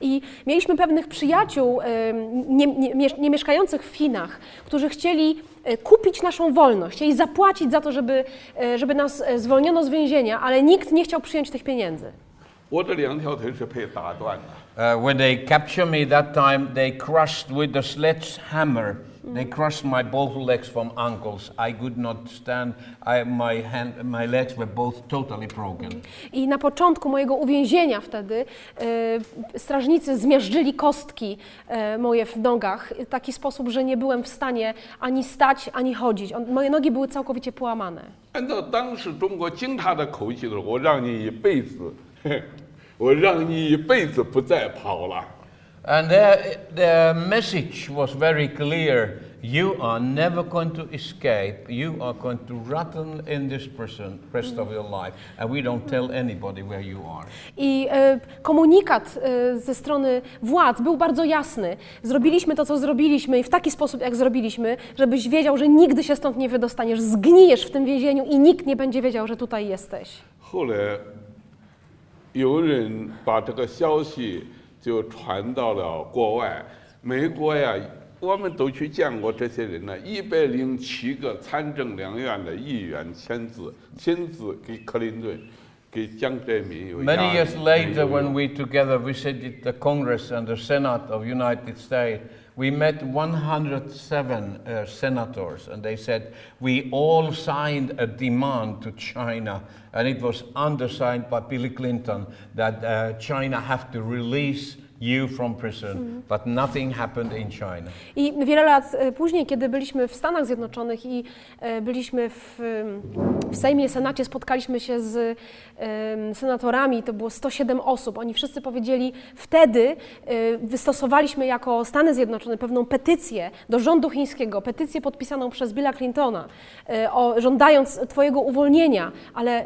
I mieliśmy pewnych przyjaciół em, nie, nie, miesz- nie mieszkających w Chinach, którzy chcieli e, kupić naszą wolność, chcieli zapłacić za to, żeby, e, żeby nas e, zwolniono z więzienia, ale nikt nie chciał przyjąć tych pieniędzy. 我这两条腿是被打断的。 Uh, when they captured me that time, they crushed with a sledgehammer. They crushed my both legs from ankles. I could not stand. I, my hand, my legs were both totally broken. I na początku mojego uwięzienia wtedy e, strażnicy zmiażdżyli kostki e, moje w nogach w taki sposób, że nie byłem w stanie ani stać, ani chodzić. On, moje nogi były całkowicie połamane. 按照当时中国经他的口气的时候，我让你一辈子， 我让你一辈子不再跑了。 And their, their message was very clear. You are never going to escape. You are going to rotten in this prison rest of your life. And we don't tell anybody where you are. I e, komunikat e, ze strony władz był bardzo jasny. Zrobiliśmy to, co zrobiliśmy i w taki sposób, jak zrobiliśmy, żebyś wiedział, że nigdy się stąd nie wydostaniesz, zgnijesz w tym więzieniu i nikt nie będzie wiedział, że tutaj jesteś. 后来 有人把这个消息就传到了国外，美国呀，我们都去见过这些人呢，一百零七个参政两院的议员签字，亲自给克林顿、给江泽民有压 Many years later, when we together visited the Congress and the Senate of United States, we met 107 uh, senators, and they said we all signed a demand to China, and it was undersigned by Bill Clinton that uh, China have to release you from prison, but nothing happened in China. I wiele lat e, później, kiedy byliśmy w Stanach Zjednoczonych i e, byliśmy w, w Sejmie, Senacie, spotkaliśmy się z senatorami, to było 107 osób. Oni wszyscy powiedzieli, wtedy e, wystosowaliśmy jako Stany Zjednoczone pewną petycję do rządu chińskiego, petycję podpisaną przez Billa Clintona, o, żądając Twojego uwolnienia, ale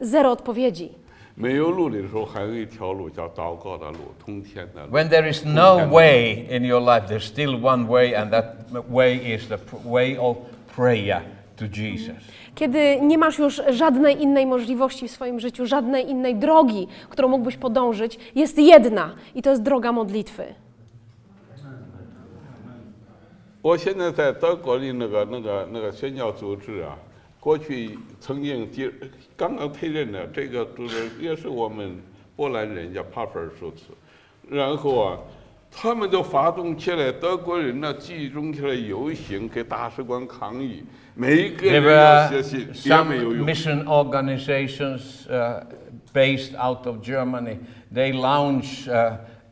zero odpowiedzi. 没有路的时候，还有一条路叫祷告的路，通天的路。 When there is no way in your life, there's still one way, and that way is the pr- way of prayer to Jesus. Kiedy nie masz już żadnej innej możliwości w swoim życiu, żadnej innej drogi, którą mógłbyś podążyć, jest jedna i to jest droga modlitwy. 我现在在德国的那个那个那个宣教组织啊， 过去曾经接刚刚退任的这个主任也是我们波兰人叫帕菲尔舒茨，然后啊，他们就发动起来德国人呢集中起来游行给大使馆抗议，每一个人要写信，也没有用。Mission organizations、based out of Germany, they launch.、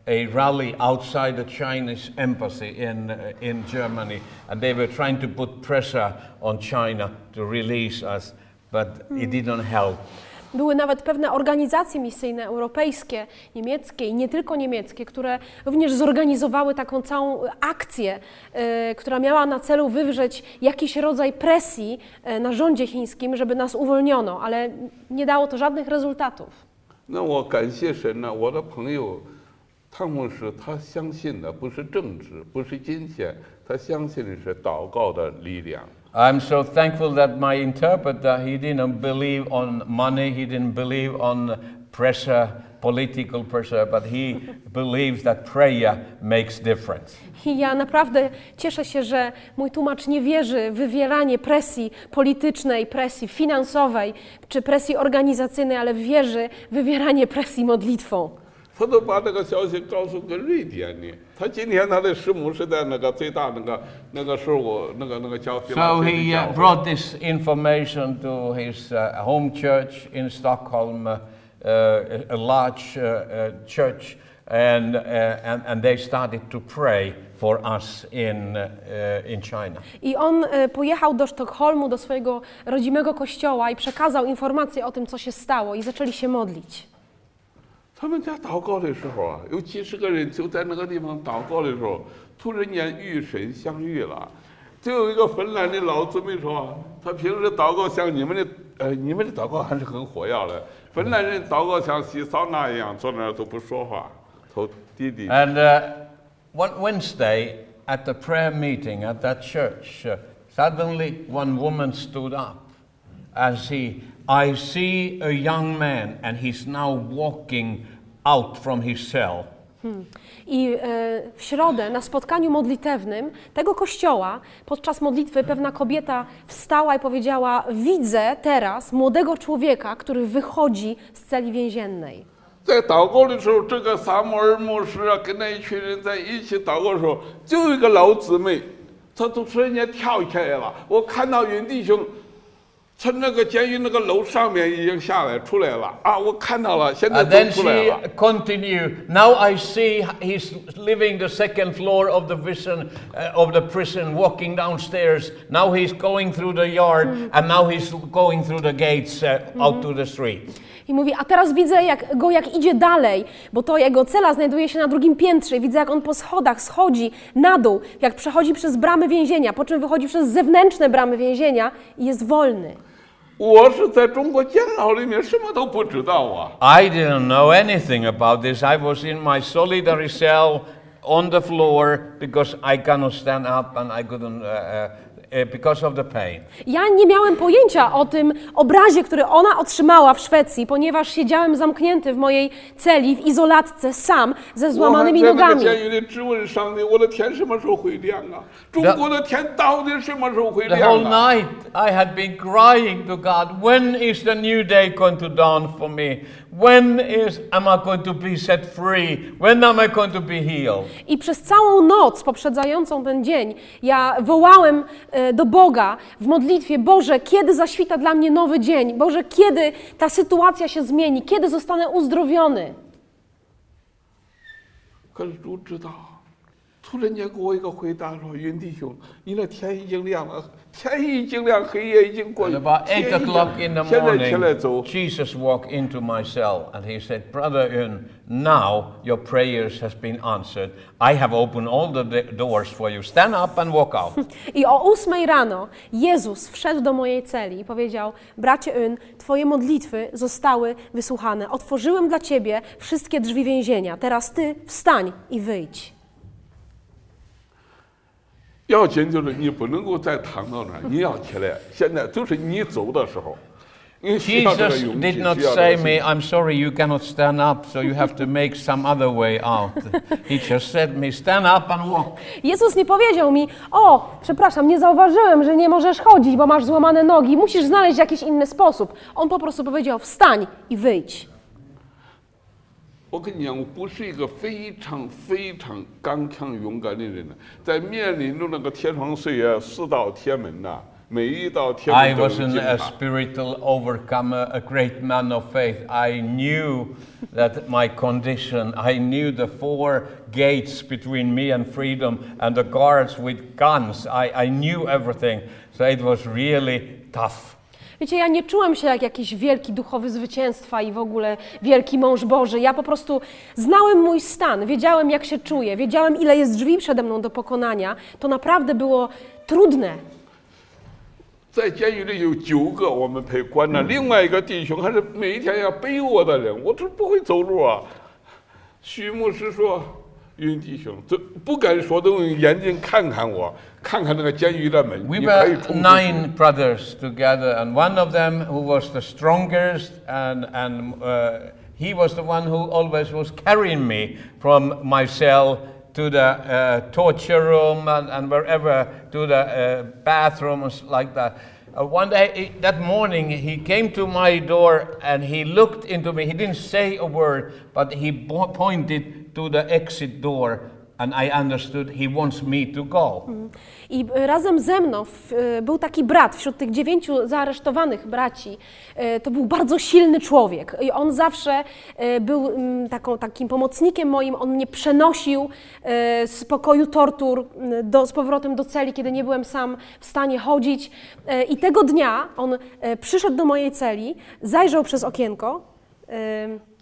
a rally outside the Chinese embassy in, uh, in Germany, and they were trying to put pressure on China to release us, but it didn't help. Były nawet pewne organizacje misyjne europejskie, niemieckie i nie tylko niemieckie, które również zorganizowały taką całą akcję, e, która miała na celu wywrzeć jakiś rodzaj presji e, na rządzie chińskim, żeby nas uwolniono, ale nie dało to żadnych rezultatów. 那我感谢神呢，我的朋友， 汤姆斯他相信的不是政治，不是金钱，他相信的是祷告的力量。 I'm so thankful that my interpreter, he didn't believe on money, he didn't believe on pressure, political pressure, but he believes that prayer makes difference. I ja naprawdę cieszę się, że mój tłumacz nie wierzy w wywieranie presji politycznej, presji finansowej czy presji organizacyjnej, ale wierzy w wywieranie presji modlitwą. 他都把这个消息告诉给瑞典的。他今天他的师母是在那个最大那个那个时候那个那个教菲拉 So 斯 he 教 uh, 会 brought this information to his uh, home church in Stockholm, uh, uh, a large uh, uh, church, and, uh, and, and they started to pray for us in, uh, in China. I on e, pojechał do Sztokholmu, do swojego rodzimego kościoła i przekazał informacje o tym, co się stało i zaczęli się modlić. 他们在祷告的时候啊，有几十个人就在那个地方祷告的时候，突然间与神相遇了。就有一个芬兰的老姊妹说，他平时祷告像你们的，呃，你们的祷告还是很活跃的。芬兰人祷告像洗桑拿一样，坐那儿都不说话，头低低。And uh, one Wednesday at the prayer meeting at that church, suddenly one woman stood up as he. I see a young man and he's now walking out from his cell. I e, w środę na spotkaniu modlitewnym tego kościoła podczas modlitwy pewna kobieta wstała i powiedziała: Widzę teraz młodego człowieka, który wychodzi z celi więziennej. 在祷告的时候，这个萨摩尔牧师啊，跟那一群人在一起祷告的时候，就有一个老姊妹，她都突然间跳起来了。我看到云弟兄 从那个监狱那个楼上面已经下来出来了啊，我看到了，现在 And 都 then 出来 she 了。 continued. Now I see he's living the second floor of the prison, uh, of the prison, walking downstairs. Now he's going through the yard, and now he's going through the gates uh, out to the street. I mówi, a teraz widzę jak, go, jak idzie dalej, bo to jego cela znajduje się na drugim piętrze. Widzę, jak on po schodach schodzi na dół, jak przechodzi przez bramy więzienia, po czym wychodzi przez zewnętrzne bramy więzienia i jest wolny. 我是在中国监牢里面什么都不知道啊， I didn't know anything about this. I was in my solitary cell on the floor because I cannot stand up and I couldn't, uh, uh, uh, E, because of the pain. Ja nie miałem pojęcia o tym obrazie, który ona otrzymała w Szwecji, ponieważ siedziałem zamknięty w mojej celi, w izolatce, sam, ze złamanymi nogami. The, the whole night I had been crying to God, when is the new day going to dawn for me? When is am I going to be set free? When am I going to be healed? I przez całą noc poprzedzającą ten dzień ja wołałem e, do Boga w modlitwie: Boże, kiedy zaświta dla mnie nowy dzień? Boże, kiedy ta sytuacja się zmieni? Kiedy zostanę uzdrowiony? 可是主知道， 突然间给我一个回答说：“云弟兄，你的天已经亮了，天已经亮，黑夜已经过 And 去， about 天 eight 已经 o'clock in the 现在起来 morning, 走。 Jesus walked into my cell and he said, Brother Yun, now your prayers has been answered. I have opened all the d- doors for you. Stand up and walk out. I o ósmej rano Jezus wszedł do mojej celi i powiedział: Bracie Yn, Twoje modlitwy zostały wysłuchane. Otworzyłem dla Ciebie wszystkie drzwi więzienia. Teraz Ty wstań i wyjdź. 要紧就是你不能够再躺到那儿，你要起来。现在就是你走的时候，你需要这个 Jesus 勇气， did not 需要这 say 个 me, 信心 I'm sorry, you cannot stand up, so you have to make some other way out. he just said me, stand up and walk. Jezus nie powiedział mi: O, przepraszam, nie zauważyłem, że nie możesz chodzić, bo masz złamane nogi, musisz znaleźć jakiś inny sposób. On po prostu powiedział: Wstań i wyjdź. 我跟你讲，我不是一个非常非常刚强勇敢的人呢，在面临着那个天窗岁月四道天门呐、每一道天门都有 wasn't a。spiritual overcomer, a great man of faith. I knew that my condition, I knew the four gates between me and freedom and the guards with guns. I, I knew everything. So it was really tough. Wiecie, ja nie czułem się jak jakiś wielki duchowy zwycięstwa i w ogóle wielki mąż Boży. Ja po prostu znałem mój stan, wiedziałem jak się czuję, wiedziałem ile jest drzwi przede mną do pokonania. To naprawdę było trudne. 在监狱里有九个我们陪关着，另外一个弟兄还是每一天要背我的人，我这不会走路啊。徐牧师说：“ 云弟兄，这不敢说都用眼睛看看我，看看那个监狱的门， We 你可以 were 冲出去。 nine brothers together, and one of them who was the strongest, and, and uh, he was the one who always was carrying me from my cell to the uh, torture room and, and wherever, to the uh, bathroom and s- like that. Uh, one day, that morning, he came to my door and he looked into me. He didn't say a word, but he po- pointed to the exit door, and I understood he wants me to go. I razem ze mną e, był taki brat wśród tych dziewięciu zaaresztowanych braci. E, To był bardzo silny człowiek i on zawsze e, był mm, taką, takim pomocnikiem moim. On mnie przenosił z pokoju tortur m, do, z powrotem do celi, kiedy nie byłem sam w stanie chodzić. I tego dnia on przyszedł do mojej celi, zajrzał przez okienko.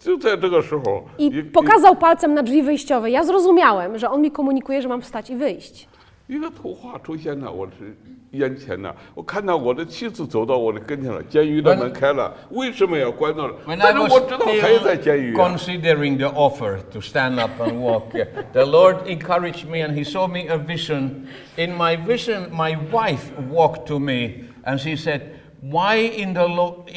e, 就在这个时候， I pokazał palcem na drzwi wyjściowe. Ja zrozumiałem, że on mi komunikuje, że mam wstać i wyjść. 一个图画出现在我是眼前呢。我看到我的妻子走到我的跟前了，监狱的门开了，为什么要关到了？ When I 但是 was 我知道他也在监 still 狱、啊。 considering the offer to stand up and walk, uh, the Lord encouraged me and He saw me a vision. In my vision, my wife walked to me and she said, why in, the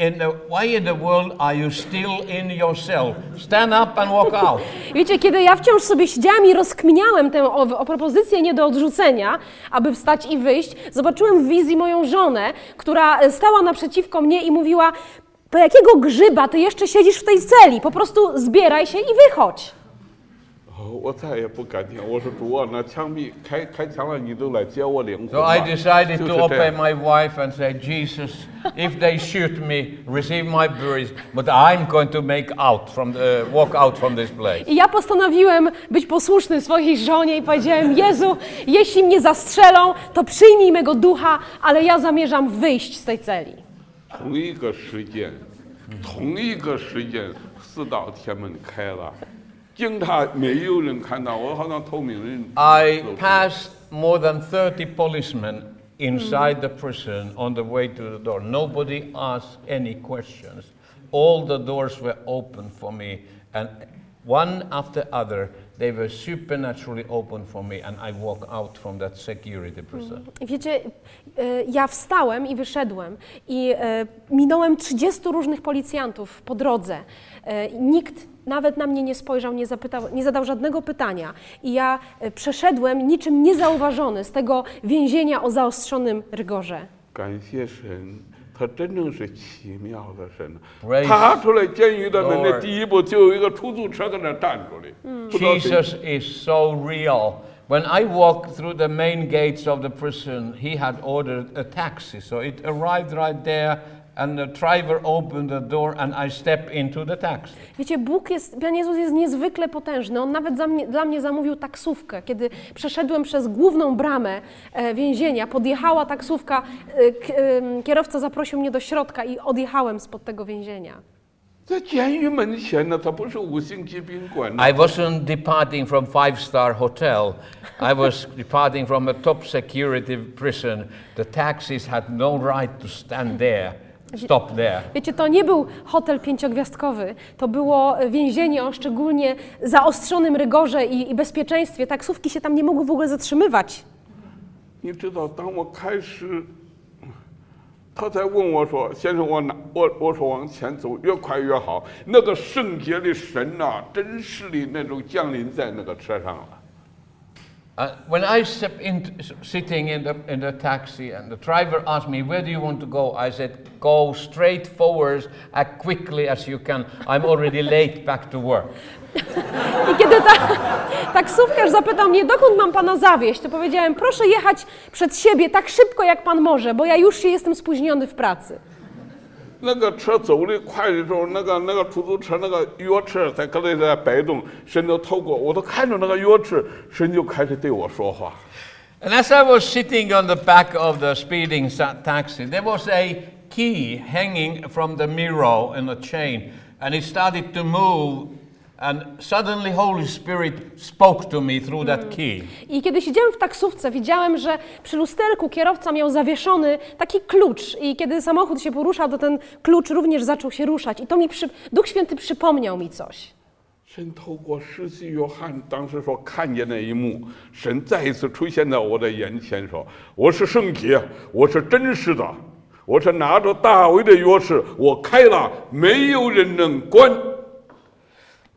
in the, why in the world are you still in your cell? Stand up and walk out. Wiecie, kiedy ja wciąż sobie siedziałam i rozkminiałem tę o, o propozycję nie do odrzucenia, aby wstać i wyjść, zobaczyłem w wizji moją żonę, która stała naprzeciwko mnie i mówiła: Po jakiego grzyba ty jeszcze siedzisz w tej celi? Po prostu zbieraj się i wychodź. 哦，我再也不敢听。我说主啊，那枪毙开开枪了，你都来接我灵魂 So 吧。 I decided 就 to 是这 obey 样。 my wife and say, Jesus, if they shoot me, receive my burials, but I'm going to make out from the, walk out from this place. I ja postanowiłem być posłuszny swojej żonie i powiedziałem: Jezu, jeśli mnie zastrzelą, to przyjmij mego ducha, ale ja zamierzam wyjść z tej celi. 同一个时间，同一个时间，四道天门开了， 惊他没有人看到，我好像透明人。 I passed more than 30 policemen inside the prison on the way to the door. Nobody asked any questions. All the doors were open for me, and one after other, they were supernaturally open for me, and I walked out from that security prison. I Wiecie, e, ja wstałem i wyszedłem i e, minąłem 30 różnych policjantów po drodze. E, i Nikt nawet na mnie nie spojrzał, nie, zapytał, nie zadał żadnego pytania. I ja e, przeszedłem niczym niezauważony z tego więzienia o zaostrzonym rygorze. 感谢神，他真正是奇妙的神。 Praise 踏出来监狱的门的 Lord 第一步，就有一个出租车搁那站着的。不知道谁 Jesus is so real. When I walked through the main gates of the prison, he had ordered a taxi. So it arrived right there, and the driver opened the door, and I stepped into the taxi. Wiecie, Bóg jest, Pan Jezus jest niezwykle potężny. On nawet za mnie, dla mnie zamówił taksówkę. Kiedy przeszedłem przez główną bramę e, więzienia, podjechała taksówka, e, k, em, kierowca zaprosił mnie do środka i odjechałem spod tego więzienia. 在监狱门前呢，它不是五星级宾馆呢。 I wasn't departing from five-star hotel. I was departing from a top security prison. The taxis had no right to stand there, stop there. Wiecie, to nie był hotel pięciogwiazdkowy, to było więzienie o szczególnie zaostrzonym rygorze i, i bezpieczeństwie. Taksówki się tam nie mogły w ogóle zatrzymywać. 你知道，当我开始，他在问我说：“先生，我哪我我说往前走，越快越好。”那个圣洁的神呐、真实的那种降临在那个车上了。 Uh, when I stepped in, sitting in the, in the taxi, and the driver asked me, Where do you want to go? I said, Go straight forward as quickly as you can. I'm already late back to work. I kiedy ta, taksówkarz zapytał mnie, dokąd mam pana zawieźć, to powiedziałem, proszę jechać przed siebie tak szybko, jak pan może, bo ja już się jestem spóźniony w pracy. 那个车走的快的时候，那个那个出租车那个钥匙在搁那在摆动，神就透过，我都看着那个钥匙，神就开始对我说话。And as I was sitting on the back of the speeding sa- taxi, there was a key hanging from the mirror in a chain, and it started to move. And suddenly, Holy Spirit spoke to me through that key. I kiedy siedziałem w taksówce, widziałem, że przy lusterku kierowca miał zawieszony taki klucz i kiedy samochód się poruszał, to ten klucz również zaczął się ruszać. I to mi przy... Duch Święty przypomniał mi coś. 神透过施洗约翰当时说看见那一幕，神再一次出现在我的眼前，说：“我是圣洁，我是真实的，我是拿着大卫的钥匙，我开了，没有人能关。”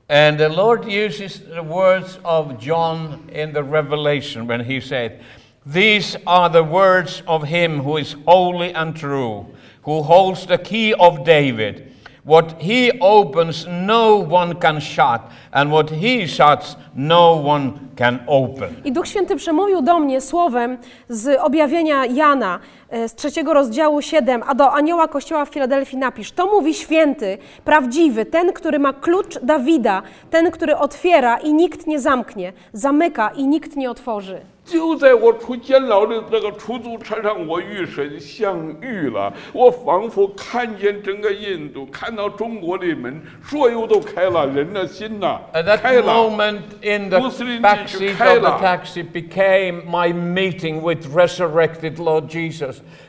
And the Lord uses the words of John in the Revelation when he said, These are the words of him who is holy and true, who holds the key of David. What he opens, no one can shut, and what he shuts, no one can open. I Duch Święty przemówił do mnie słowem z objawienia Jana e, z trzeciego rozdziału 7, a do anioła kościoła w Filadelfii napisz, to mówi święty, prawdziwy, ten, który ma klucz Dawida, ten, który otwiera i nikt nie zamknie, zamyka i nikt nie otworzy. 就在我出监牢的那个出租车上，我与神相遇了。我仿佛看见整个印度，看到中国的门，所有都开了，人的心呐、 At that 开了。 moment in the 穆斯林 back 地区 seat 开 of the 了。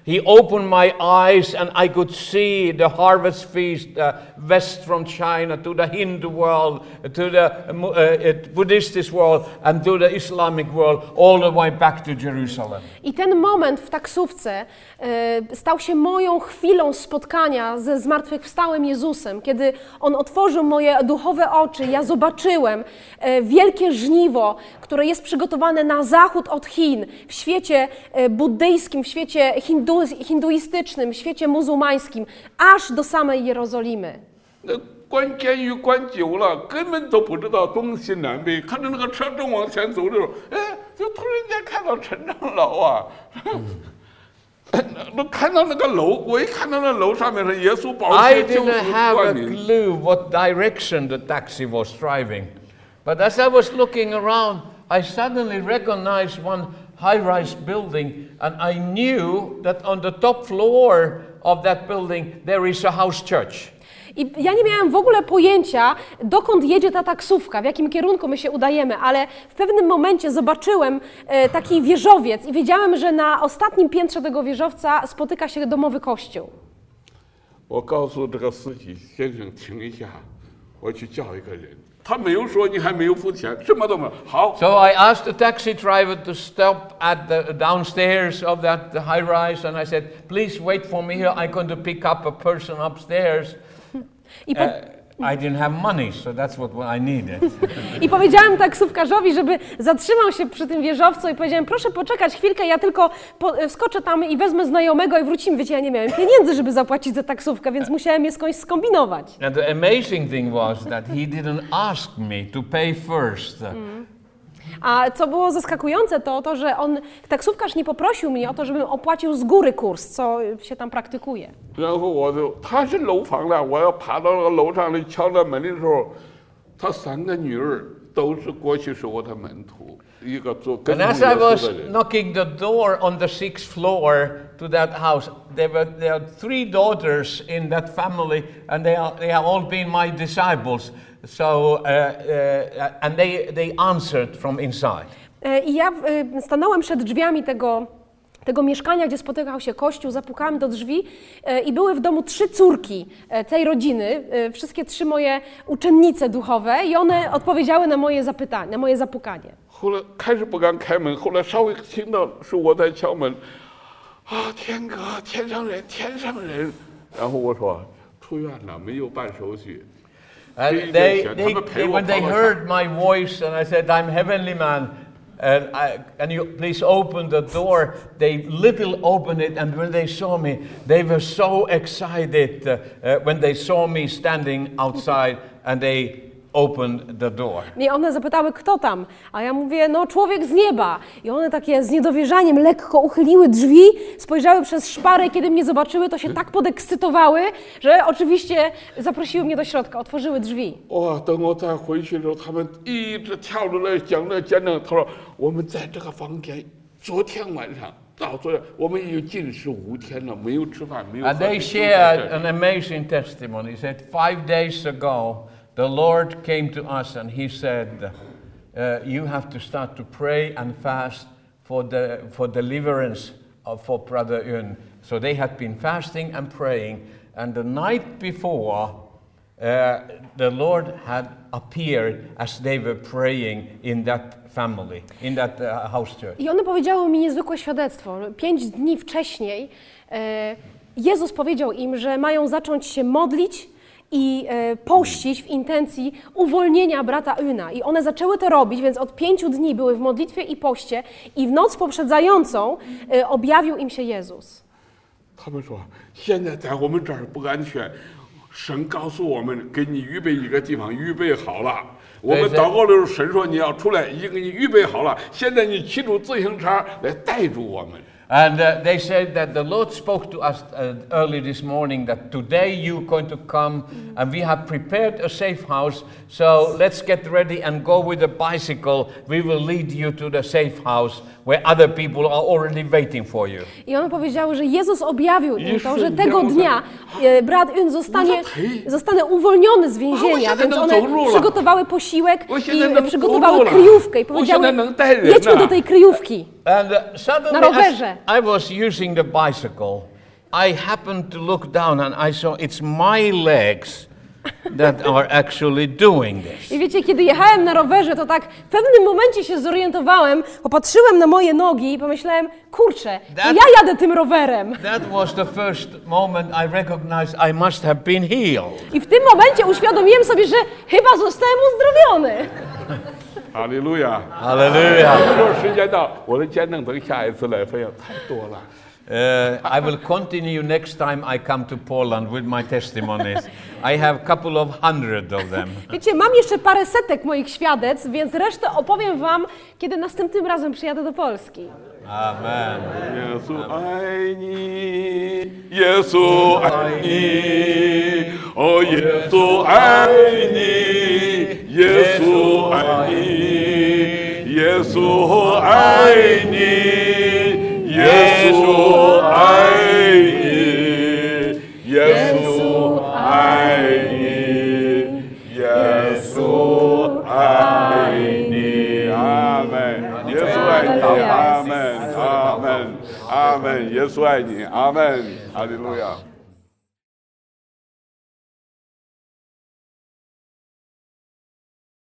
He opened my eyes and I could see the harvest feast uh, west from China to the Hindu world, to the uh, uh, Buddhist world, and to the Islamic world, all the way back to Jerusalem. I ten moment w taksówce e, stał się moją chwilą spotkania ze zmartwychwstałym Jezusem, kiedy On otworzył moje duchowe oczy. Ja zobaczyłem e, wielkie żniwo, które jest przygotowane na zachód od Chin, w świecie e, buddyjskim, w świecie hindu, hinduistycznym, w świecie muzułmańskim, aż do samej Jerozolimy. 那关监狱关久了，根本都不知道东西南北。看着那个车正往前走的时候，哎，就突然间看到陈长老啊，那看到那个楼，我一看到那楼上面是耶稣宝 I 血救赎 didn't have 冠 a 名。 clue what direction the taxi was driving. But as I was looking around, I suddenly recognized one high rise building, and I knew that on the top floor of that building there is a house church. I ja nie miałam w ogóle pojęcia, dokąd jedzie ta taksówka, w jakim kierunku my się udajemy, ale w pewnym momencie zobaczyłem e, taki wieżowiec i wiedziałem, że na ostatnim piętrze tego wieżowca spotyka się domowy kościół. 我告诉这个司机先生停一下，我去叫一个人。 他没有说你还没有付钱，什么都没有。好， So I asked the taxi driver to stop at the downstairs of that high rise, and I said, "Please wait for me here. I'm going to pick up a person upstairs." I, po, Uh, I didn't have money, so that's what I needed. I powiedziałem taksówkarzowi, żeby zatrzymał się przy tym wieżowcu i powiedziałem, proszę poczekać chwilkę, ja tylko po, e, wskoczę tam i wezmę znajomego i wrócimy. Wiecie, ja nie miałem pieniędzy, żeby zapłacić za taksówkę, więc musiałem je skądś skombinować. And the amazing thing was that he didn't ask me to pay first. A co było zaskakujące, to to, że on, taksówkarz nie poprosił mnie o to, żebym opłacił z góry kurs, co się tam praktykuje. 然后我就他是楼房的，我要爬到那个楼上来敲那门的时候，他三个女儿都是过去是我的门徒，一个做跟 And 从 as 耶 I 稣 was 的人。 knocking the door on the sixth floor to that house, there were there are three daughters in that family, and they are they have all been my disciples. So uh, uh, and they they answered from inside. E, I ja e, stanąłem przed drzwiami tego, tego mieszkania, gdzie spotykał się kościół, zapukałem do drzwi e, i były w domu trzy córki e, tej rodziny, e, wszystkie trzy moje uczennice duchowe i one odpowiedziały na moje zapytanie, na moje zapukanie. 后来开始不敢开门，后来稍微听到是我在敲门，啊，天哥，天上人，天上人。然后我说出院了，没有办手续。 And They- they, they- when they they- heard my voice and I said, I'm heavenly man, and, I, and you please open the door, they little opened it, and when they saw me, they were so excited uh, uh, when they saw me standing outside and they opened the door. I one zapytały, kto tam? A ja mówię, no człowiek z nieba. I one takie z niedowierzaniem lekko uchyliły drzwi, spojrzały przez szparę i kiedy mnie zobaczyły, to się tak podekscytowały, że oczywiście zaprosiły mnie do środka, otworzyły drzwi. 哇，等我再回去的时候，他们一直跳出来讲那见证。他说我们在这个房间，昨天晚上到昨天，我们已经禁食五天了，没有吃饭，没有喝 And 水 they 就在 shared 这儿 an amazing testimony. He said, Five days ago, the Lord came to us and He said, uh, You have to start to pray and fast for, the, for deliverance of, for Brother Yun. So they had been fasting and praying. And the night before, uh, the Lord had appeared as they were praying in that family, in that uh, house church. I one powiedziały mi niezwykłe świadectwo. Pięć dni wcześniej e, Jezus powiedział im, że mają zacząć się modlić i e, pościć w intencji uwolnienia brata Una. I one zaczęły to robić, więc od pięciu dni były w modlitwie i poście i w noc poprzedzającą e, objawił im się Jezus. 他们说现在在我们这儿不安全，神告诉我们给你预备一个地方，预备好了。我们祷告的时候，神说你要出来，已经给你预备好了。现在你骑着自行车来带住我们。 And uh, they said that the Lord spoke to us uh, early this morning that today you're going to come and we have prepared a safe house. So let's get ready and go with a bicycle. We will lead you to the safe house where other people are already waiting for you. I one powiedziały, że Jezus objawił im to, że tego dnia e, brat Un zostanie, ty? zostanę uwolniony z więzienia, więc one przygotowały posiłek i przygotowały kryjówkę i powiedziały, jedźmy no. do tej kryjówki. Uh, Na rowerze. I was using the bicycle, I happened to look down and I saw it's my legs that are actually doing this. I wiecie, kiedy jechałem na rowerze, to tak w pewnym momencie się zorientowałem, popatrzyłem na moje nogi i pomyślałem, kurczę, to That- ja jadę tym rowerem. That was the first moment I recognized I must have been healed. I w tym momencie uświadomiłem sobie, że chyba zostałem uzdrowiony. 哈利路亚！ Hallelujah. 说时间到，我的见证等下一次来分享太多了。 Uh, I will continue next time I come to Poland with my testimonies. I have a couple of hundred of them. Wiecie, mam jeszcze parę setek moich świadectw, więc resztę opowiem wam, kiedy następnym razem przyjadę do Polski. Amen. 예수 아니 예수 아니 어 예수 아니 예수 아니 예수 아니 예수 아니 Amen. Yesu. Amen. Hallelujah.